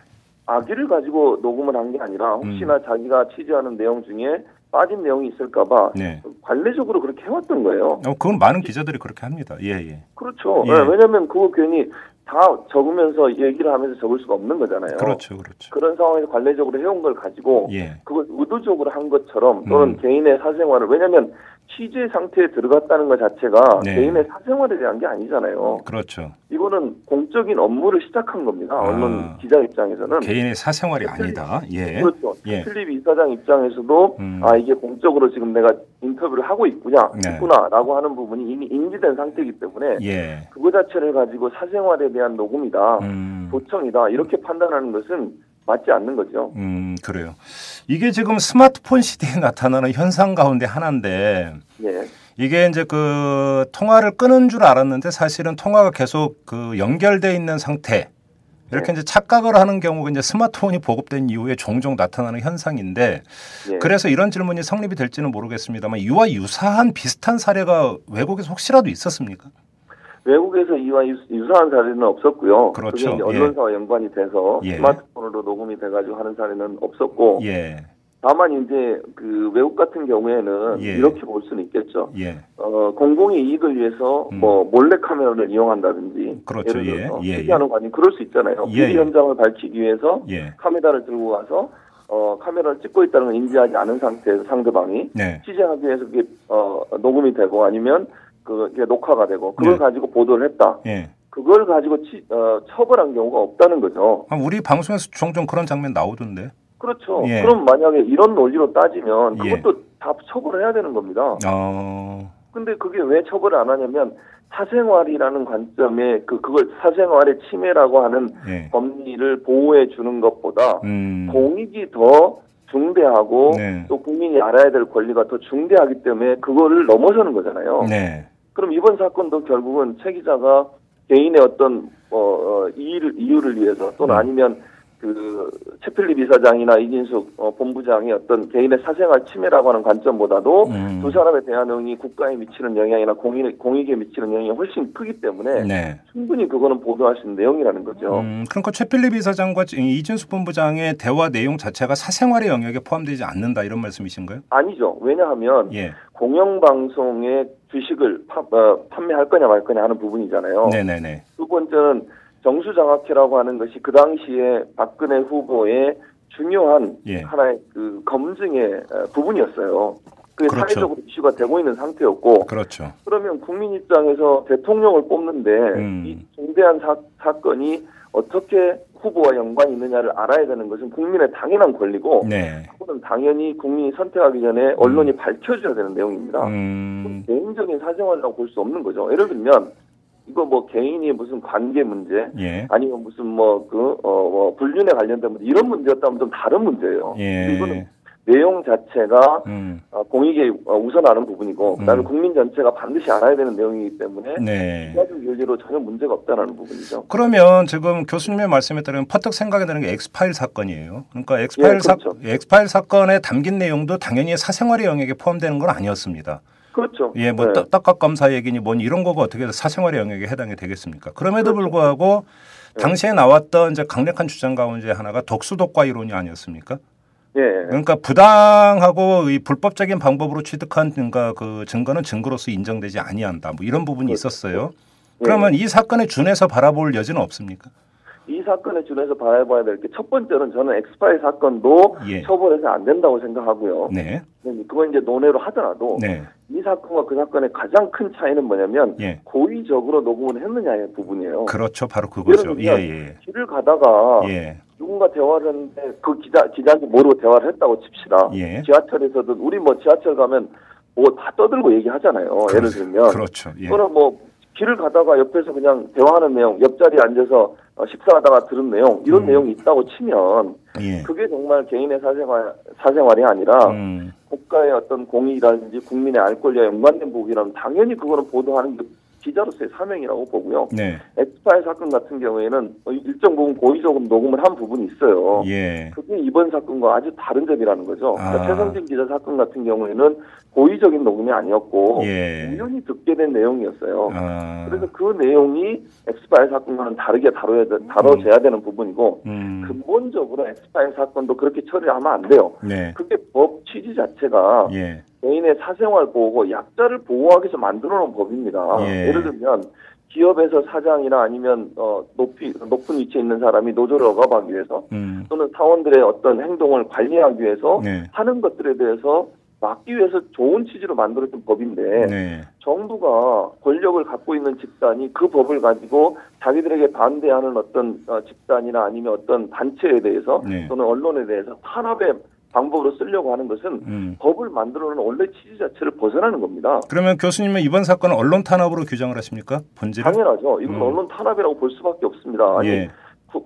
악의를 가지고 녹음을 한 게 아니라 혹시나 음. 자기가 취재하는 내용 중에 빠진 내용이 있을까봐 네. 관례적으로 그렇게 해왔던 거예요. 어, 그건 많은 기자들이 그렇게 합니다. 예 예. 그렇죠. 예. 예, 왜냐하면 그거 괜히 다 적으면서 얘기를 하면서 적을 수가 없는 거잖아요. 그렇죠, 그렇죠. 그런 상황에서 관례적으로 해온 걸 가지고 예. 그걸 의도적으로 한 것처럼 또는 음. 개인의 사생활을 왜냐하면 취재 상태에 들어갔다는 것 자체가 네. 개인의 사생활에 대한 게 아니잖아요. 그렇죠. 이거는 공적인 업무를 시작한 겁니다. 아. 언론 기자 입장에서는 개인의 사생활이 아니다. 예. 그렇죠. 예. 필립 이사장 입장에서도 음. 아 이게 공적으로 지금 내가 인터뷰를 하고 있구나, 네. 있구나라고 하는 부분이 이미 인지된 상태이기 때문에 예. 그거 자체를 가지고 사생활에 대한 녹음이다, 음. 도청이다 이렇게 판단하는 것은 맞지 않는 거죠. 음, 그래요. 이게 지금 스마트폰 시대에 나타나는 현상 가운데 하나인데 예, 이게 이제 그 통화를 끊은 줄 알았는데 사실은 통화가 계속 그 연결돼 있는 상태. 이렇게 네. 이제 착각을 하는 경우가 이제 스마트폰이 보급된 이후에 종종 나타나는 현상인데 예. 그래서 이런 질문이 성립이 될지는 모르겠습니다만 이와 유사한 비슷한 사례가 외국에서 혹시라도 있었습니까? 외국에서 이와 유- 유사한 사례는 없었고요. 그렇죠. 그게 언론사와 연관이 돼서 예. 스마트폰으로 녹음이 돼가지고 하는 사례는 없었고, 예. 다만 이제 그 외국 같은 경우에는 예. 이렇게 볼 수는 있겠죠. 예. 어, 공공의 이익을 위해서 음. 뭐 몰래 카메라를 이용한다든지, 그렇죠. 예를 들어서 예, 예, 취재하는 과정 그럴 수 있잖아요. 예, 예. 현장을 밝히기 위해서 예. 카메라를 들고 가서 어, 카메라를 찍고 있다는 걸 인지하지 않은 상태에서 상대방이 네. 취재하기 위해서 그게 어, 녹음이 되고 아니면 그게 녹화가 되고 그걸 네. 가지고 보도를 했다. 예. 그걸 가지고 치, 어, 처벌한 경우가 없다는 거죠. 아, 우리 방송에서 종종 그런 장면 나오던데. 그렇죠. 예. 그럼 만약에 이런 논리로 따지면 예. 그것도 다 처벌을 해야 되는 겁니다. 어. 근데 그게 왜 처벌을 안 하냐면 사생활이라는 관점에 그 그걸 사생활의 침해라고 하는 예. 법리를 보호해 주는 것보다 음. 공익이 더 중대하고 네. 또 국민이 알아야 될 권리가 더 중대하기 때문에 그거를 넘어서는 거잖아요. 네. 그럼 이번 사건도 결국은 최 기자가 개인의 어떤 어, 어, 이유를, 이유를 위해서 또는 음. 아니면 그 최필립 이사장이나 이진숙 어, 본부장의 어떤 개인의 사생활 침해라고 하는 관점보다도 음. 두 사람의 대화내용이 국가에 미치는 영향이나 공익, 공익에 미치는 영향이 훨씬 크기 때문에 네. 충분히 그거는 보도할 수 있는 내용이라는 거죠. 음, 그러니까 최필립 이사장과 이준수 본부장의 대화 내용 자체가 사생활의 영역에 포함되지 않는다 이런 말씀이신가요? 아니죠. 왜냐하면 예. 공영방송의 주식을 파, 어, 판매할 거냐 말 거냐 하는 부분이잖아요. 네네네. 두 번째는 정수장학회라고 하는 것이 그 당시에 박근혜 후보의 중요한 예. 하나의 그 검증의 어, 부분이었어요. 그게 그렇죠. 사회적으로 이슈가 되고 있는 상태였고 그렇죠. 그러면 국민 입장에서 대통령을 뽑는데 음. 이 중대한 사, 사건이 어떻게 후보와 연관이 있느냐를 알아야 되는 것은 국민의 당연한 권리고 네. 그거는 당연히 국민이 선택하기 전에 언론이 밝혀줘야 되는 내용입니다. 음. 개인적인 사생활이라고 볼 수 없는 거죠. 예를 들면 이거 뭐 개인이 무슨 관계 문제 예. 아니면 무슨 뭐 그어 뭐 불륜에 관련된 문제 이런 문제였다면 좀 다른 문제예요. 예. 이거는 내용 자체가 음. 어, 공익에 어, 우선하는 부분이고 그다음에 음. 국민 전체가 반드시 알아야 되는 내용이기 때문에 네. 윤리로 전혀 문제가 없다라는 부분이죠. 그러면 지금 교수님의 말씀에 따르면 퍼뜩 생각이 나는 게 엑스파일 사건이에요. 그러니까 엑스파일 예, 사 그렇죠. 엑스파일 사건에 담긴 내용도 당연히 사생활의 영역에 포함되는 건 아니었습니다. 그렇죠. 예, 뭐 네. 떡- 떡값 검사 얘기니 뭐니 이런 거가 어떻게 해서 사생활의 영역에 해당이 되겠습니까? 그럼에도 불구하고 네. 당시에 나왔던 이제 강력한 주장 가운데 하나가 독수독과 이론이 아니었습니까? 예. 그러니까 부당하고 이 불법적인 방법으로 취득한 그러니까 그 증거는 증거로서 인정되지 아니한다. 뭐 이런 부분이 있었어요. 예. 그러면 이 사건에 준해서 바라볼 여지는 없습니까? 이 사건에 준해서 바라봐야 될 게 첫 번째는 저는 엑스파일 사건도 예. 처벌해서 안 된다고 생각하고요. 네. 그건 이제 논외로 하더라도 네. 이 사건과 그 사건의 가장 큰 차이는 뭐냐면 예. 고의적으로 녹음을 했느냐의 부분이에요. 그렇죠. 바로 그거죠. 예, 예. 길을 가다가 예. 누군가 대화를 했는데 그 기자 기자한테 모르고 대화를 했다고 칩시다. 예. 지하철에서든 우리 뭐 지하철 가면 뭐 다 떠들고 얘기하잖아요. 예를 들면 그렇죠. 예. 또는 뭐 길을 가다가 옆에서 그냥 대화하는 내용, 옆자리에 앉아서 어, 식사하다가 들은 내용 이런 음. 내용이 있다고 치면 예. 그게 정말 개인의 사생활 사생활이 아니라 음. 국가의 어떤 공익이라든지 국민의 알 권리와 연관된 부분이라면 당연히 그거는 보도하는 게 기자로서의 사명이라고 보고요. 네. 엑스파일 사건 같은 경우에는 일정 부분 고의적으로 녹음을 한 부분이 있어요. 예. 그게 이번 사건과 아주 다른 점이라는 거죠. 그러니까 아. 최성진 기자 사건 같은 경우에는 고의적인 녹음이 아니었고 예. 우연히 듣게 된 내용이었어요. 아. 그래서 그 내용이 엑스파일 사건과는 다르게 다뤄야 돼, 다뤄져야 되는 부분이고 음. 근본적으로 엑스파일 사건도 그렇게 처리하면 안 돼요. 네. 그게 법 취지 자체가 예. 개인의 사생활 보호고 약자를 보호하기 위해서 만들어 놓은 법입니다. 예. 예를 들면 기업에서 사장이나 아니면 어 높이 높은 위치에 있는 사람이 노조를 억압하기 위해서 음. 또는 사원들의 어떤 행동을 관리하기 위해서 네. 하는 것들에 대해서 막기 위해서 좋은 취지로 만들어진 법인데 네. 정부가 권력을 갖고 있는 집단이 그 법을 가지고 자기들에게 반대하는 어떤 어, 집단이나 아니면 어떤 단체에 대해서 네. 또는 언론에 대해서 탄압의 방법으로 쓰려고 하는 것은 음. 법을 만들어 놓은 원래 취지 자체를 벗어나는 겁니다. 그러면 교수님은 이번 사건은 언론 탄압으로 규정을 하십니까? 본질을? 당연하죠. 이건 음. 언론 탄압이라고 볼 수밖에 없습니다. 아니 예. 구-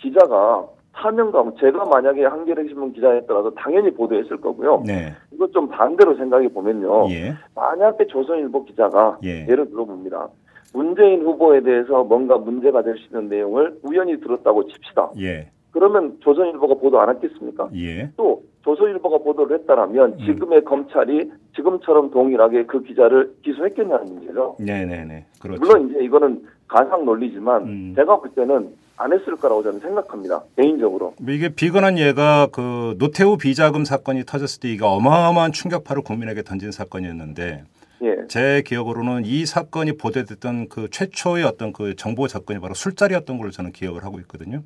기자가 사명감, 제가 만약에 한겨레 신문 기자였더라도 당연히 보도했을 거고요. 네. 이거 좀 반대로 생각해 보면요. 예. 만약에 조선일보 기자가 예. 예를 들어봅니다. 문재인 후보에 대해서 뭔가 문제가 될 수 있는 내용을 우연히 들었다고 칩시다. 예. 그러면 조선일보가 보도 안 했겠습니까? 예. 또 조선일보가 보도를 했다라면 음. 지금의 검찰이 지금처럼 동일하게 그 기자를 기소했겠냐는 문제죠. 네네네. 그렇죠. 물론 이제 이거는 가상 논리지만 음. 제가 볼 때는 안 했을 거라고 저는 생각합니다. 개인적으로. 뭐 이게 비근한 예가 그 노태우 비자금 사건이 터졌을 때 이게 어마어마한 충격파를 국민에게 던진 사건이었는데 예. 제 기억으로는 이 사건이 보도됐던 그 최초의 어떤 그 정보 접근이 바로 술자리였던 걸로 저는 기억을 하고 있거든요.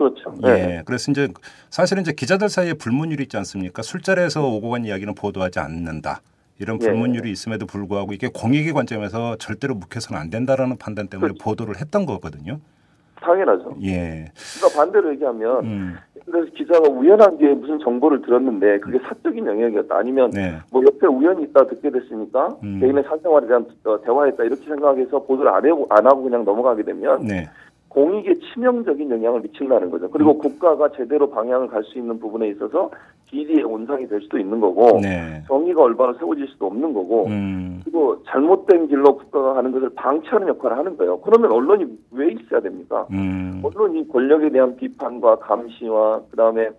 그렇죠. 예. 네. 그래서 이제 사실은 이제 기자들 사이에 불문율이 있지 않습니까? 술자리에서 오고 간 이야기는 보도하지 않는다. 이런 예. 불문율이 있음에도 불구하고 이게 공익의 관점에서 절대로 묵혀서는 안 된다라는 판단 때문에 그렇죠. 보도를 했던 거거든요. 당연하죠. 예. 그러니까 반대로 얘기하면 음. 그래서 기자가 우연한 기회에 무슨 정보를 들었는데 그게 사적인 영역이었다. 아니면 네. 뭐 옆에 우연히 있다 듣게 됐으니까 음. 개인의 사생활에 대한 어, 대화했다 이렇게 생각해서 보도를 안, 해고, 안 하고 그냥 넘어가게 되면 네. 공익에 치명적인 영향을 미친다는 거죠. 음. 그리고 국가가 제대로 방향을 갈 수 있는 부분에 있어서 비리의 온상이 될 수도 있는 거고 네. 정의가 올바로 세워질 수도 없는 거고 음. 그리고 잘못된 길로 국가가 가는 것을 방치하는 역할을 하는 거예요. 그러면 언론이 왜 있어야 됩니까? 음. 언론이 권력에 대한 비판과 감시와 그다음에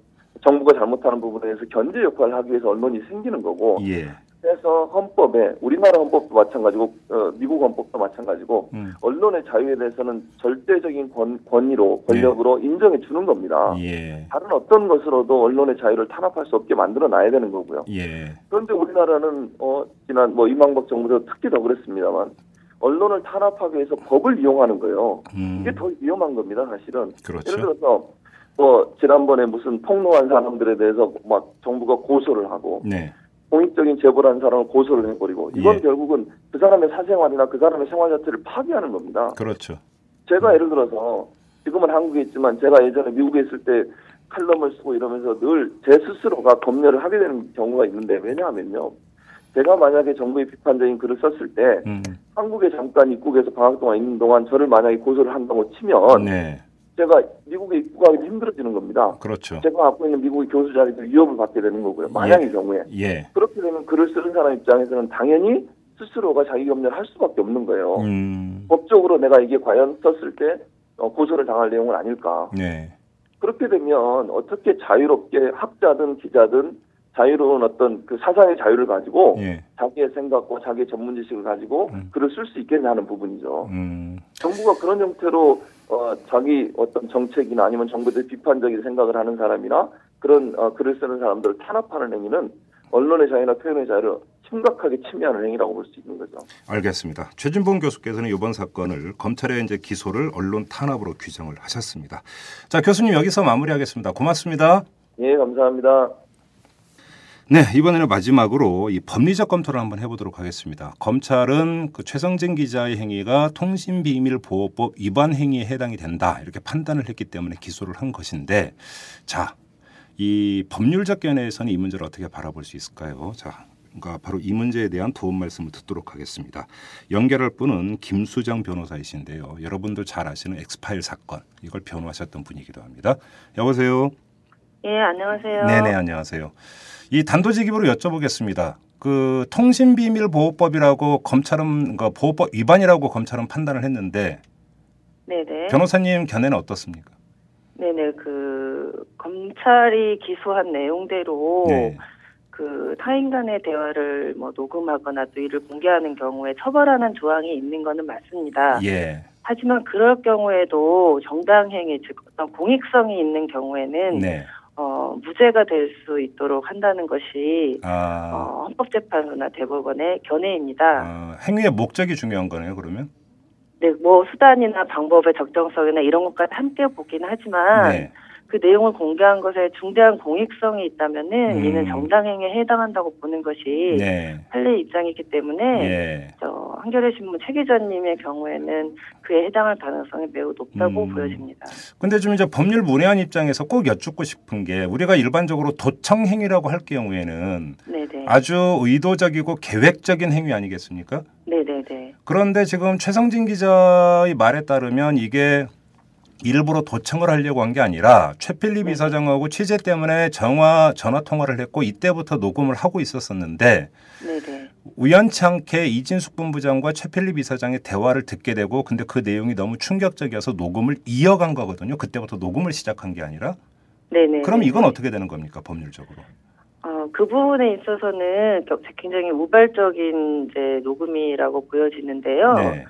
정부가 잘못하는 부분에 대해서 견제 역할을 하기 위해서 언론이 생기는 거고 예. 그래서 헌법에 우리나라 헌법도 마찬가지고 어, 미국 헌법도 마찬가지고 음. 언론의 자유에 대해서는 절대적인 권, 권위로 권력으로 인정해 주는 겁니다. 예. 다른 어떤 것으로도 언론의 자유를 탄압할 수 없게 만들어 놔야 되는 거고요. 예. 그런데 우리나라는 어 지난 뭐 이명박 정부도 특히 더 그랬습니다만 언론을 탄압하기 위해서 법을 이용하는 거예요. 음. 이게 더 위험한 겁니다, 사실은. 그렇죠. 예를 들어서 뭐 지난번에 무슨 폭로한 사람들에 대해서 막 정부가 고소를 하고 네. 공익적인 제보를 한 사람을 고소를 해버리고 이건 예. 결국은 그 사람의 사생활이나 그 사람의 생활 자체를 파괴하는 겁니다. 그렇죠. 제가 예를 들어서 지금은 한국에 있지만 제가 예전에 미국에 있을 때 칼럼을 쓰고 이러면서 늘 제 스스로가 검열을 하게 되는 경우가 있는데 왜냐하면요. 제가 만약에 정부의 비판적인 글을 썼을 때 음. 한국에 잠깐 입국해서 방학 동안 있는 동안 저를 만약에 고소를 한다고 치면 네. 제가 미국에 입국하기 힘들어지는 겁니다. 그렇죠. 제가 갖고 있는 미국의 교수 자리도 위협을 받게 되는 거고요. 만약의 경우에. 예. 그렇게 되면 글을 쓰는 사람 입장에서는 당연히 스스로가 자기 검열을 할 수밖에 없는 거예요. 음. 법적으로 내가 이게 과연 썼을 때 어, 고소를 당할 내용은 아닐까. 네. 그렇게 되면 어떻게 자유롭게 학자든 기자든 자유로운 어떤 그 사상의 자유를 가지고 예. 자기의 생각과 자기의 전문 지식을 가지고 음. 글을 쓸 수 있겠냐는 부분이죠. 음. 정부가 그런 형태로 어, 자기 어떤 정책이나 아니면 대해 비판적인 생각을 하는 사람이나 그런 어, 글을 쓰는 사람들을 탄압하는 행위는 언론의 자유나 표현의 자유를 심각하게 침해하는 행위라고 볼 수 있는 거죠. 알겠습니다. 최진봉 교수께서는 이번 사건을 검찰의 이제 기소를 언론 탄압으로 규정을 하셨습니다. 자, 교수님 여기서 마무리하겠습니다. 고맙습니다. 예, 감사합니다. 네, 이번에는 마지막으로 이 법리적 검토를 한번 해보도록 하겠습니다. 검찰은 그 최성진 기자의 행위가 통신비밀보호법 위반 행위에 해당이 된다 이렇게 판단을 했기 때문에 기소를 한 것인데, 자, 이 법률적 견해에서는 이 문제를 어떻게 바라볼 수 있을까요? 자, 그러니까 바로 이 문제에 대한 도움 말씀을 듣도록 하겠습니다. 연결할 분은 김수정 변호사이신데요. 여러분도 잘 아시는 엑스파일 사건 이걸 변호하셨던 분이기도 합니다. 여보세요. 예, 안녕하세요. 네네 안녕하세요. 이 단도직입으로 여쭤보겠습니다. 그 통신비밀보호법이라고 검찰은 그 보호법 위반이라고 검찰은 판단을 했는데 네네. 변호사님 견해는 어떻습니까? 네네. 그 검찰이 기소한 내용대로 네. 그 타인 간의 대화를 뭐 녹음하거나 또 이를 공개하는 경우에 처벌하는 조항이 있는 거는 맞습니다. 예. 하지만 그럴 경우에도 정당행위 즉 어떤 공익성이 있는 경우에는 네. 어, 무죄가 될 수 있도록 한다는 것이 아, 어, 헌법재판소나 대법원의 견해입니다. 어, 행위의 목적이 중요한 거네요. 그러면. 네, 뭐 수단이나 방법의 적정성이나 이런 것까지 함께 보긴 하지만 네. 그 내용을 공개한 것에 중대한 공익성이 있다면은 음. 이는 정당행위에 해당한다고 보는 것이 네. 판례 입장이기 때문에 예. 저 한겨레 신문 최 기자님의 경우에는 그에 해당할 가능성이 매우 높다고 음. 보여집니다. 근데 좀 이제 법률 문외한 입장에서 꼭 여쭙고 싶은 게 우리가 일반적으로 도청 행위라고 할 경우에는 네네. 아주 의도적이고 계획적인 행위 아니겠습니까? 네네네. 그런데 지금 최성진 기자의 말에 따르면 이게 일부러 도청을 하려고 한 게 아니라 최필립 네. 이사장하고 취재 때문에 전화 전화 통화를 했고 이때부터 녹음을 하고 있었었는데 네네. 우연치 않게 이진숙 본부장과 최필립 이사장의 대화를 듣게 되고 근데 그 내용이 너무 충격적이어서 녹음을 이어간 거거든요. 그때부터 녹음을 시작한 게 아니라 네네. 그럼 이건 어떻게 되는 겁니까 법률적으로? 어, 그 부분에 있어서는 겨- 굉장히 우발적인 이제 녹음이라고 보여지는데요. 네.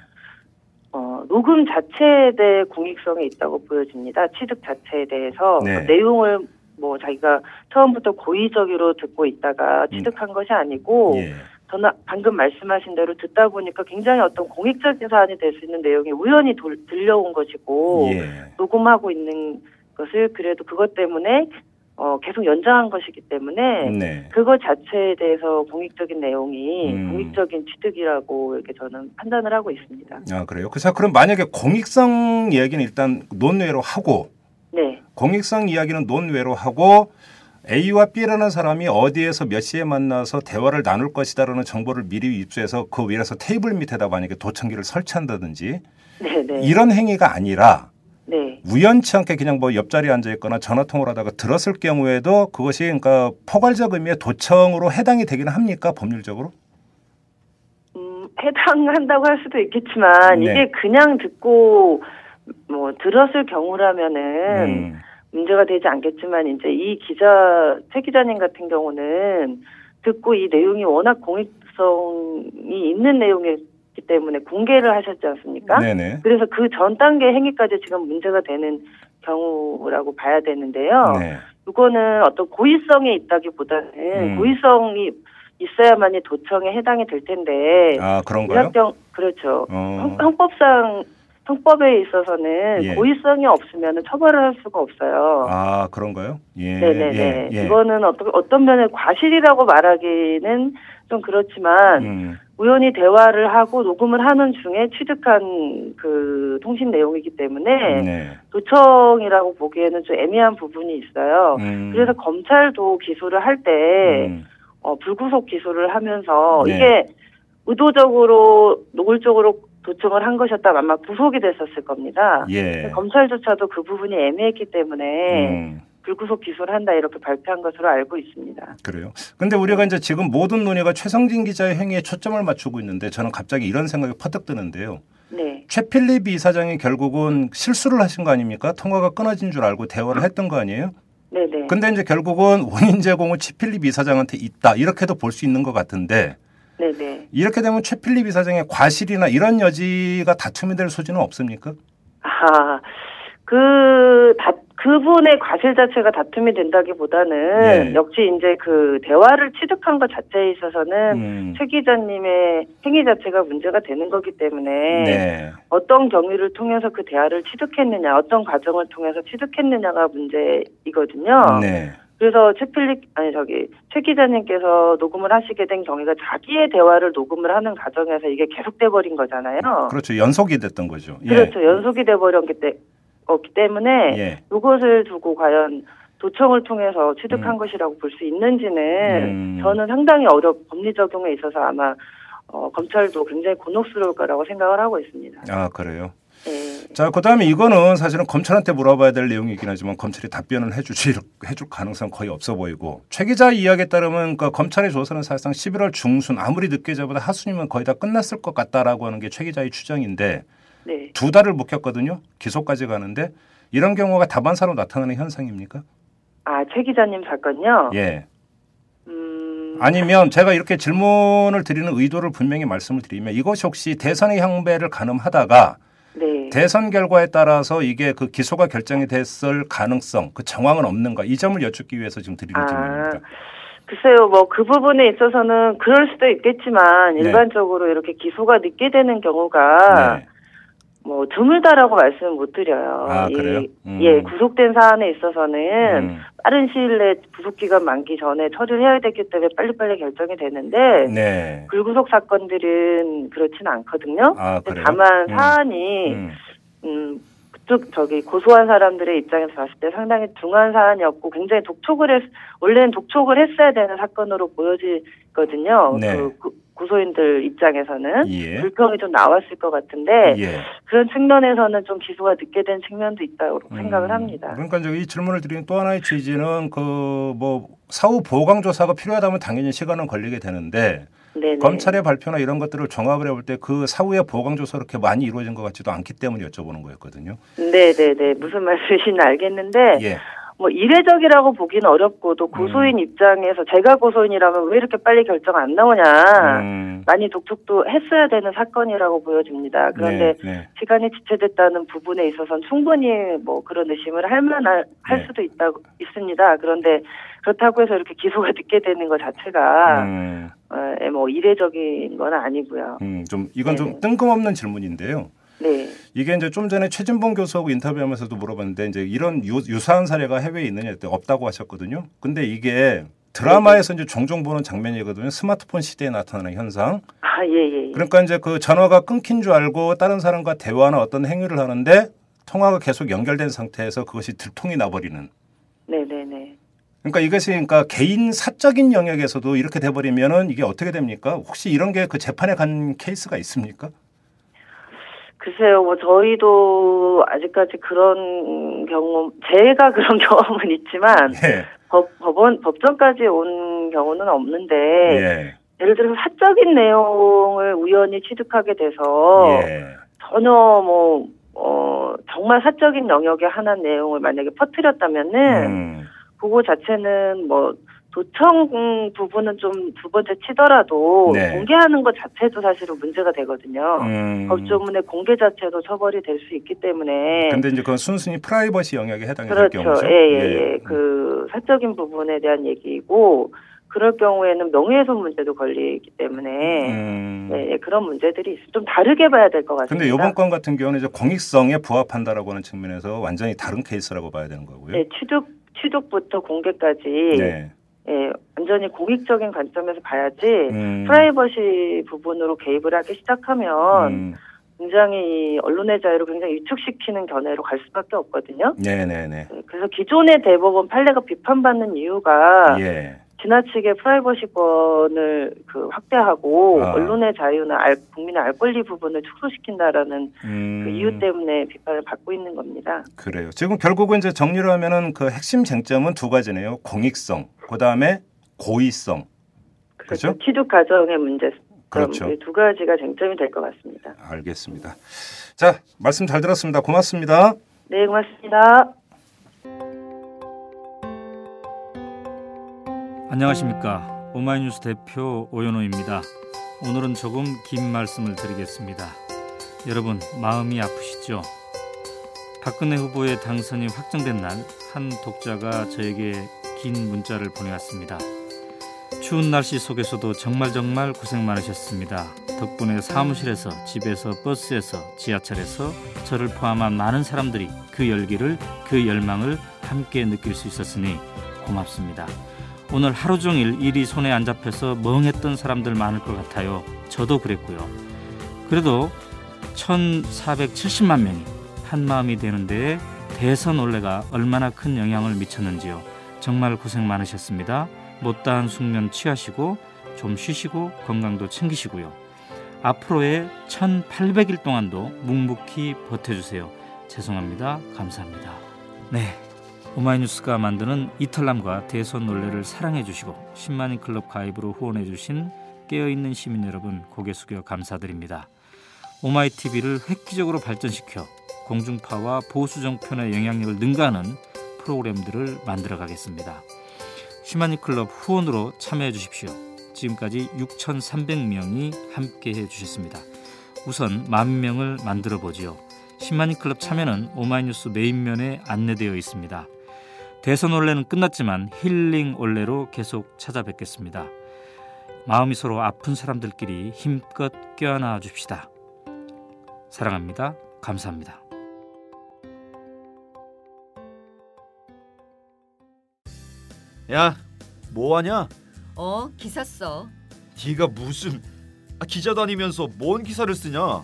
어, 녹음 자체에 대해 공익성이 있다고 보여집니다. 취득 자체에 대해서 네. 그 내용을 뭐 자기가 처음부터 고의적으로 듣고 있다가 음. 취득한 것이 아니고 예. 저는 방금 말씀하신 대로 듣다 보니까 굉장히 어떤 공익적인 사안이 될 수 있는 내용이 우연히 돌- 들려온 것이고 예. 녹음하고 있는 것을 그래도 그것 때문에 어, 계속 연장한 것이기 때문에 네. 그것 자체에 대해서 공익적인 내용이 음. 공익적인 취득이라고 이렇게 저는 판단을 하고 있습니다. 아 그래요. 그래서 그럼 만약에 공익성 이야기는 일단 논외로 하고 네, 공익성 이야기는 논외로 하고 A와 B라는 사람이 어디에서 몇 시에 만나서 대화를 나눌 것이다라는 정보를 미리 입수해서 그 위에서 테이블 밑에다 만약에 도청기를 설치한다든지 네, 네, 이런 행위가 아니라 네, 우연치 않게 그냥 뭐 옆자리에 앉아 있거나 전화 통화를 하다가 들었을 경우에도 그것이 그러니까 포괄적 의미의 도청으로 해당이 되기는 합니까 법률적으로? 음, 해당한다고 할 수도 있겠지만 네. 이게 그냥 듣고 뭐 들었을 경우라면은 음. 문제가 되지 않겠지만 이제 이 기자 최 기자님 같은 경우는 듣고 이 내용이 워낙 공익성이 있는 내용이 기 때문에 공개를 하셨지 않습니까? 네네. 그래서 그 전 단계 행위까지 지금 문제가 되는 경우라고 봐야 되는데요. 네. 이거는 어떤 고의성이 있다기보다는 음. 고의성이 있어야만이 도청에 해당이 될 텐데 아 그런가요? 의학경 그렇죠. 어. 헌- 헌법상 형법에 있어서는 예. 고의성이 없으면 처벌을 할 수가 없어요. 아 그런가요? 예. 네네네. 예, 예. 이거는 어떤 어떤 면에 과실이라고 말하기는 좀 그렇지만 음, 우연히 대화를 하고 녹음을 하는 중에 취득한 그 통신 내용이기 때문에 네. 도청이라고 보기에는 좀 애매한 부분이 있어요. 음, 그래서 검찰도 기소를 할때 음, 어, 불구속 기소를 하면서 네. 이게 의도적으로 노골적으로 도청을 한 것이었다면 아마 구속이 됐었을 겁니다. 예. 검찰조차도 그 부분이 애매했기 때문에 음, 불구속 기소를 한다 이렇게 발표한 것으로 알고 있습니다. 그래요. 근데 우리가 이제 지금 모든 논의가 최성진 기자의 행위에 초점을 맞추고 있는데 저는 갑자기 이런 생각이 퍼뜩 드는데요. 네, 최필립 이사장이 결국은 실수를 하신 거 아닙니까? 통화가 끊어진 줄 알고 대화를 했던 거 아니에요? 네네. 근데 이제 결국은 원인 제공은 최필립 이사장한테 있다 이렇게도 볼 수 있는 것 같은데 네네. 이렇게 되면 최필립 이사장의 과실이나 이런 여지가 다툼이 될 소지는 없습니까? 아, 그, 다, 그분의 과실 자체가 다툼이 된다기보다는 예. 역시 이제 그 대화를 취득한 것 자체에 있어서는 음, 최 기자님의 행위 자체가 문제가 되는 거기 때문에 네. 어떤 경위를 통해서 그 대화를 취득했느냐, 어떤 과정을 통해서 취득했느냐가 문제이거든요. 네. 그래서 최 필립 아니 저기 최 기자님께서 녹음을 하시게 된 경위가 자기의 대화를 녹음을 하는 과정에서 이게 계속돼 버린 거잖아요. 그렇죠. 연속이 됐던 거죠. 예. 그렇죠. 연속이 돼 버렸기 때, 었기 때문에 예. 이것을 두고 과연 도청을 통해서 취득한 음. 것이라고 볼 수 있는지는 음. 저는 상당히 어렵 법리 적용에 있어서 아마 어, 검찰도 굉장히 곤혹스러울 거라고 생각을 하고 있습니다. 아 그래요. 예. 자, 그다음에 이거는 사실은 검찰한테 물어봐야 될 내용이긴 하지만 검찰이 답변을 해주지 <laughs> 해줄 가능성 은 거의 없어 보이고 최 기자 이야기에 따르면 그 검찰의 조사는 사실상 11월 중순 아무리 늦게 잡아도 하순이면 거의 다 끝났을 것 같다라고 하는 게 최 기자의 추정인데 네. 두 달을 묵혔거든요. 기소까지 가는데 이런 경우가 다반사로 나타나는 현상입니까? 아, 최 기자님 사건요? 예. 음, 아니면 제가 이렇게 질문을 드리는 의도를 분명히 말씀을 드리면 이것이 혹시 대선의 향배를 가늠하다가 네. 대선 결과에 따라서 이게 그 기소가 결정이 됐을 가능성, 그 정황은 없는가 이 점을 여쭙기 위해서 지금 드리는 아, 질문입니다. 글쎄요, 뭐 그 부분에 있어서는 그럴 수도 있겠지만 네. 일반적으로 이렇게 기소가 늦게 되는 경우가 네. 뭐 드물다라고 말씀을 못 드려요. 아, 이- 그래요? 음. 예, 구속된 사안에 있어서는 음. 빠른 시일 내에 구속 기간 만기 전에 처리를 해야 되기 때문에 빨리빨리 결정이 되는데 네. 불구속 사건들은 그렇진 않거든요. 아? 다만 음. 사안이 음. 음, 그쪽 저기 고소한 사람들의 입장에서 봤을 때 상당히 중한 사안이었고 굉장히 독촉을 했 원래는 독촉을 했어야 되는 사건으로 보여지거든요. 네. 그 구- 고소인들 입장에서는 예. 불평이 좀 나왔을 것 같은데 예. 그런 측면에서는 좀 기소가 늦게 된 측면도 있다고 생각을 음, 합니다. 그러니까 이제 이 질문을 드리는 또 하나의 취지는 그 뭐 사후 보강 조사가 필요하다면 당연히 시간은 걸리게 되는데 네네. 검찰의 발표나 이런 것들을 종합을 해볼 때 그 사후에 보강 조사 그렇게 많이 이루어진 것 같지도 않기 때문에 여쭤보는 거였거든요. 네 네 네 무슨 말씀이신지 알겠는데 예. 뭐 이례적이라고 보기는 어렵고 또 고소인 음. 입장에서 제가 고소인이라면 왜 이렇게 빨리 결정 안 나오냐 음. 많이 독촉도 했어야 되는 사건이라고 보여집니다. 그런데 네, 네. 시간이 지체됐다는 부분에 있어서는 충분히 뭐 그런 의심을 할 만할 할 네. 수도 있다 있습니다. 그런데 그렇다고 해서 이렇게 기소가 <laughs> 늦게 되는 것 자체가 음, 어, 뭐 이례적인 건 아니고요. 음, 좀 이건 좀 네. 뜬금없는 질문인데요. 네. 이게 이제 좀 전에 최진봉 교수하고 인터뷰하면서도 물어봤는데 이제 이런 유, 유사한 사례가 해외에 있느냐 했더니 없다고 하셨거든요. 근데 이게 드라마에서 이제 종종 보는 장면이거든요. 스마트폰 시대에 나타나는 현상. 아, 예, 예. 예. 그러니까 이제 그 전화가 끊긴 줄 알고 다른 사람과 대화나 어떤 행위를 하는데 통화가 계속 연결된 상태에서 그것이 들통이 나버리는. 네 네 네. 그러니까 이것이 그러니까 개인 사적인 영역에서도 이렇게 돼버리면은 이게 어떻게 됩니까? 혹시 이런 게 그 재판에 간 케이스가 있습니까? 글쎄요, 뭐 저희도 아직까지 그런 경험, 제가 그런 <laughs> 경험은 있지만 예, 법, 법원 법정까지 온 경우는 없는데 예, 예를 들어서 사적인 내용을 우연히 취득하게 돼서 예, 전혀 뭐 어, 정말 사적인 영역의 하나 내용을 만약에 퍼뜨렸다면은 음, 그거 자체는 뭐 도청 음, 부분은 좀 두 번째 치더라도 네. 공개하는 것 자체도 사실은 문제가 되거든요. 음. 법조문의 공개 자체도 처벌이 될 수 있기 때문에 근데 이제 그건 순순히 프라이버시 영역에 해당이 될 그렇죠. 경우죠. 예, 예, 예. 그 사적인 부분에 대한 얘기이고 그럴 경우에는 명예훼손 문제도 걸리기 때문에 음. 네, 그런 문제들이 있- 좀 다르게 봐야 될 것 같습니다. 근데 이번 건 같은 경우는 이제 공익성에 부합한다라고 하는 측면에서 완전히 다른 케이스라고 봐야 되는 거고요. 네, 취득 취득부터 공개까지 네. 예, 완전히 공익적인 관점에서 봐야지 음. 프라이버시 부분으로 개입을 하기 시작하면 음. 굉장히 언론의 자유를 굉장히 위축시키는 견해로 갈 수밖에 없거든요. 네네네. 네, 그래서 기존의 대법원 판례가 비판받는 이유가 예. 지나치게 프라이버시권을 그 확대하고 아. 언론의 자유나 알, 국민의 알 권리 부분을 축소시킨다라는 음. 그 이유 때문에 비판을 받고 있는 겁니다. 그래요. 지금 결국은 이제 정리를 하면은 그 핵심 쟁점은 두 가지네요. 공익성, 그 다음에 고의성. 그렇죠? 취득 과정의 문제 그렇죠. 이두 가지가 쟁점이 될 것 같습니다. 알겠습니다. 자, 말씀 잘 들었습니다. 고맙습니다. 네, 고맙습니다. 안녕하십니까 오마이뉴스 대표 오연호입니다. 오늘은 조금 긴 말씀을 드리겠습니다. 여러분 마음이 아프시죠? 박근혜 후보의 당선이 확정된 날 한 독자가 저에게 긴 문자를 보내왔습니다. 추운 날씨 속에서도 정말 정말 고생 많으셨습니다. 덕분에 사무실에서 집에서 버스에서 지하철에서 저를 포함한 많은 사람들이 그 열기를 그 열망을 함께 느낄 수 있었으니 고맙습니다. 오늘 하루 종일 일이 손에 안 잡혀서 멍했던 사람들 많을 것 같아요. 저도 그랬고요. 그래도 1,470만 명이 한 마음이 되는데 대선 올레가 얼마나 큰 영향을 미쳤는지요. 정말 고생 많으셨습니다. 못다한 숙면 취하시고 좀 쉬시고 건강도 챙기시고요. 앞으로의 1,800일 동안도 묵묵히 버텨주세요. 죄송합니다. 감사합니다. 네. 오마이뉴스가 만드는 이탈남과 대선 논례를 사랑해 주시고 10만인 클럽 가입으로 후원해 주신 깨어있는 시민 여러분 고개 숙여 감사드립니다. 오마이TV를 획기적으로 발전시켜 공중파와 보수 정편의 영향력을 능가하는 프로그램들을 만들어 가겠습니다. 10만인 클럽 후원으로 참여해 주십시오. 지금까지 6,300명이 함께 해 주셨습니다. 우선 만 명을 만들어 보지요. 10만인 클럽 참여는 오마이뉴스 메인면에 안내되어 있습니다. 대선 올레는 끝났지만 힐링 올레로 계속 찾아뵙겠습니다. 마음이 서로 아픈 사람들끼리 힘껏 껴안아 줍시다. 사랑합니다. 감사합니다. 야, 뭐 하냐? 어, 기사 써. 네가 무슨 아, 기자 다니면서 뭔 기사를 쓰냐?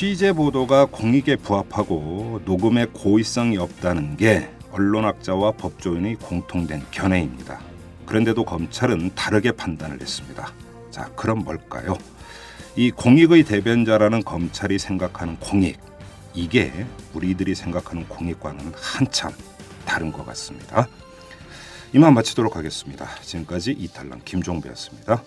취재 보도가 공익에 부합하고 녹음에 고의성이 없다는 게 언론학자와 법조인의 공통된 견해입니다. 그런데도 검찰은 다르게 판단을 했습니다. 자, 그럼 뭘까요? 이 공익의 대변자라는 검찰이 생각하는 공익, 이게 우리들이 생각하는 공익과는 한참 다른 것 같습니다. 이만 마치도록 하겠습니다. 지금까지 이탈남 김종배였습니다.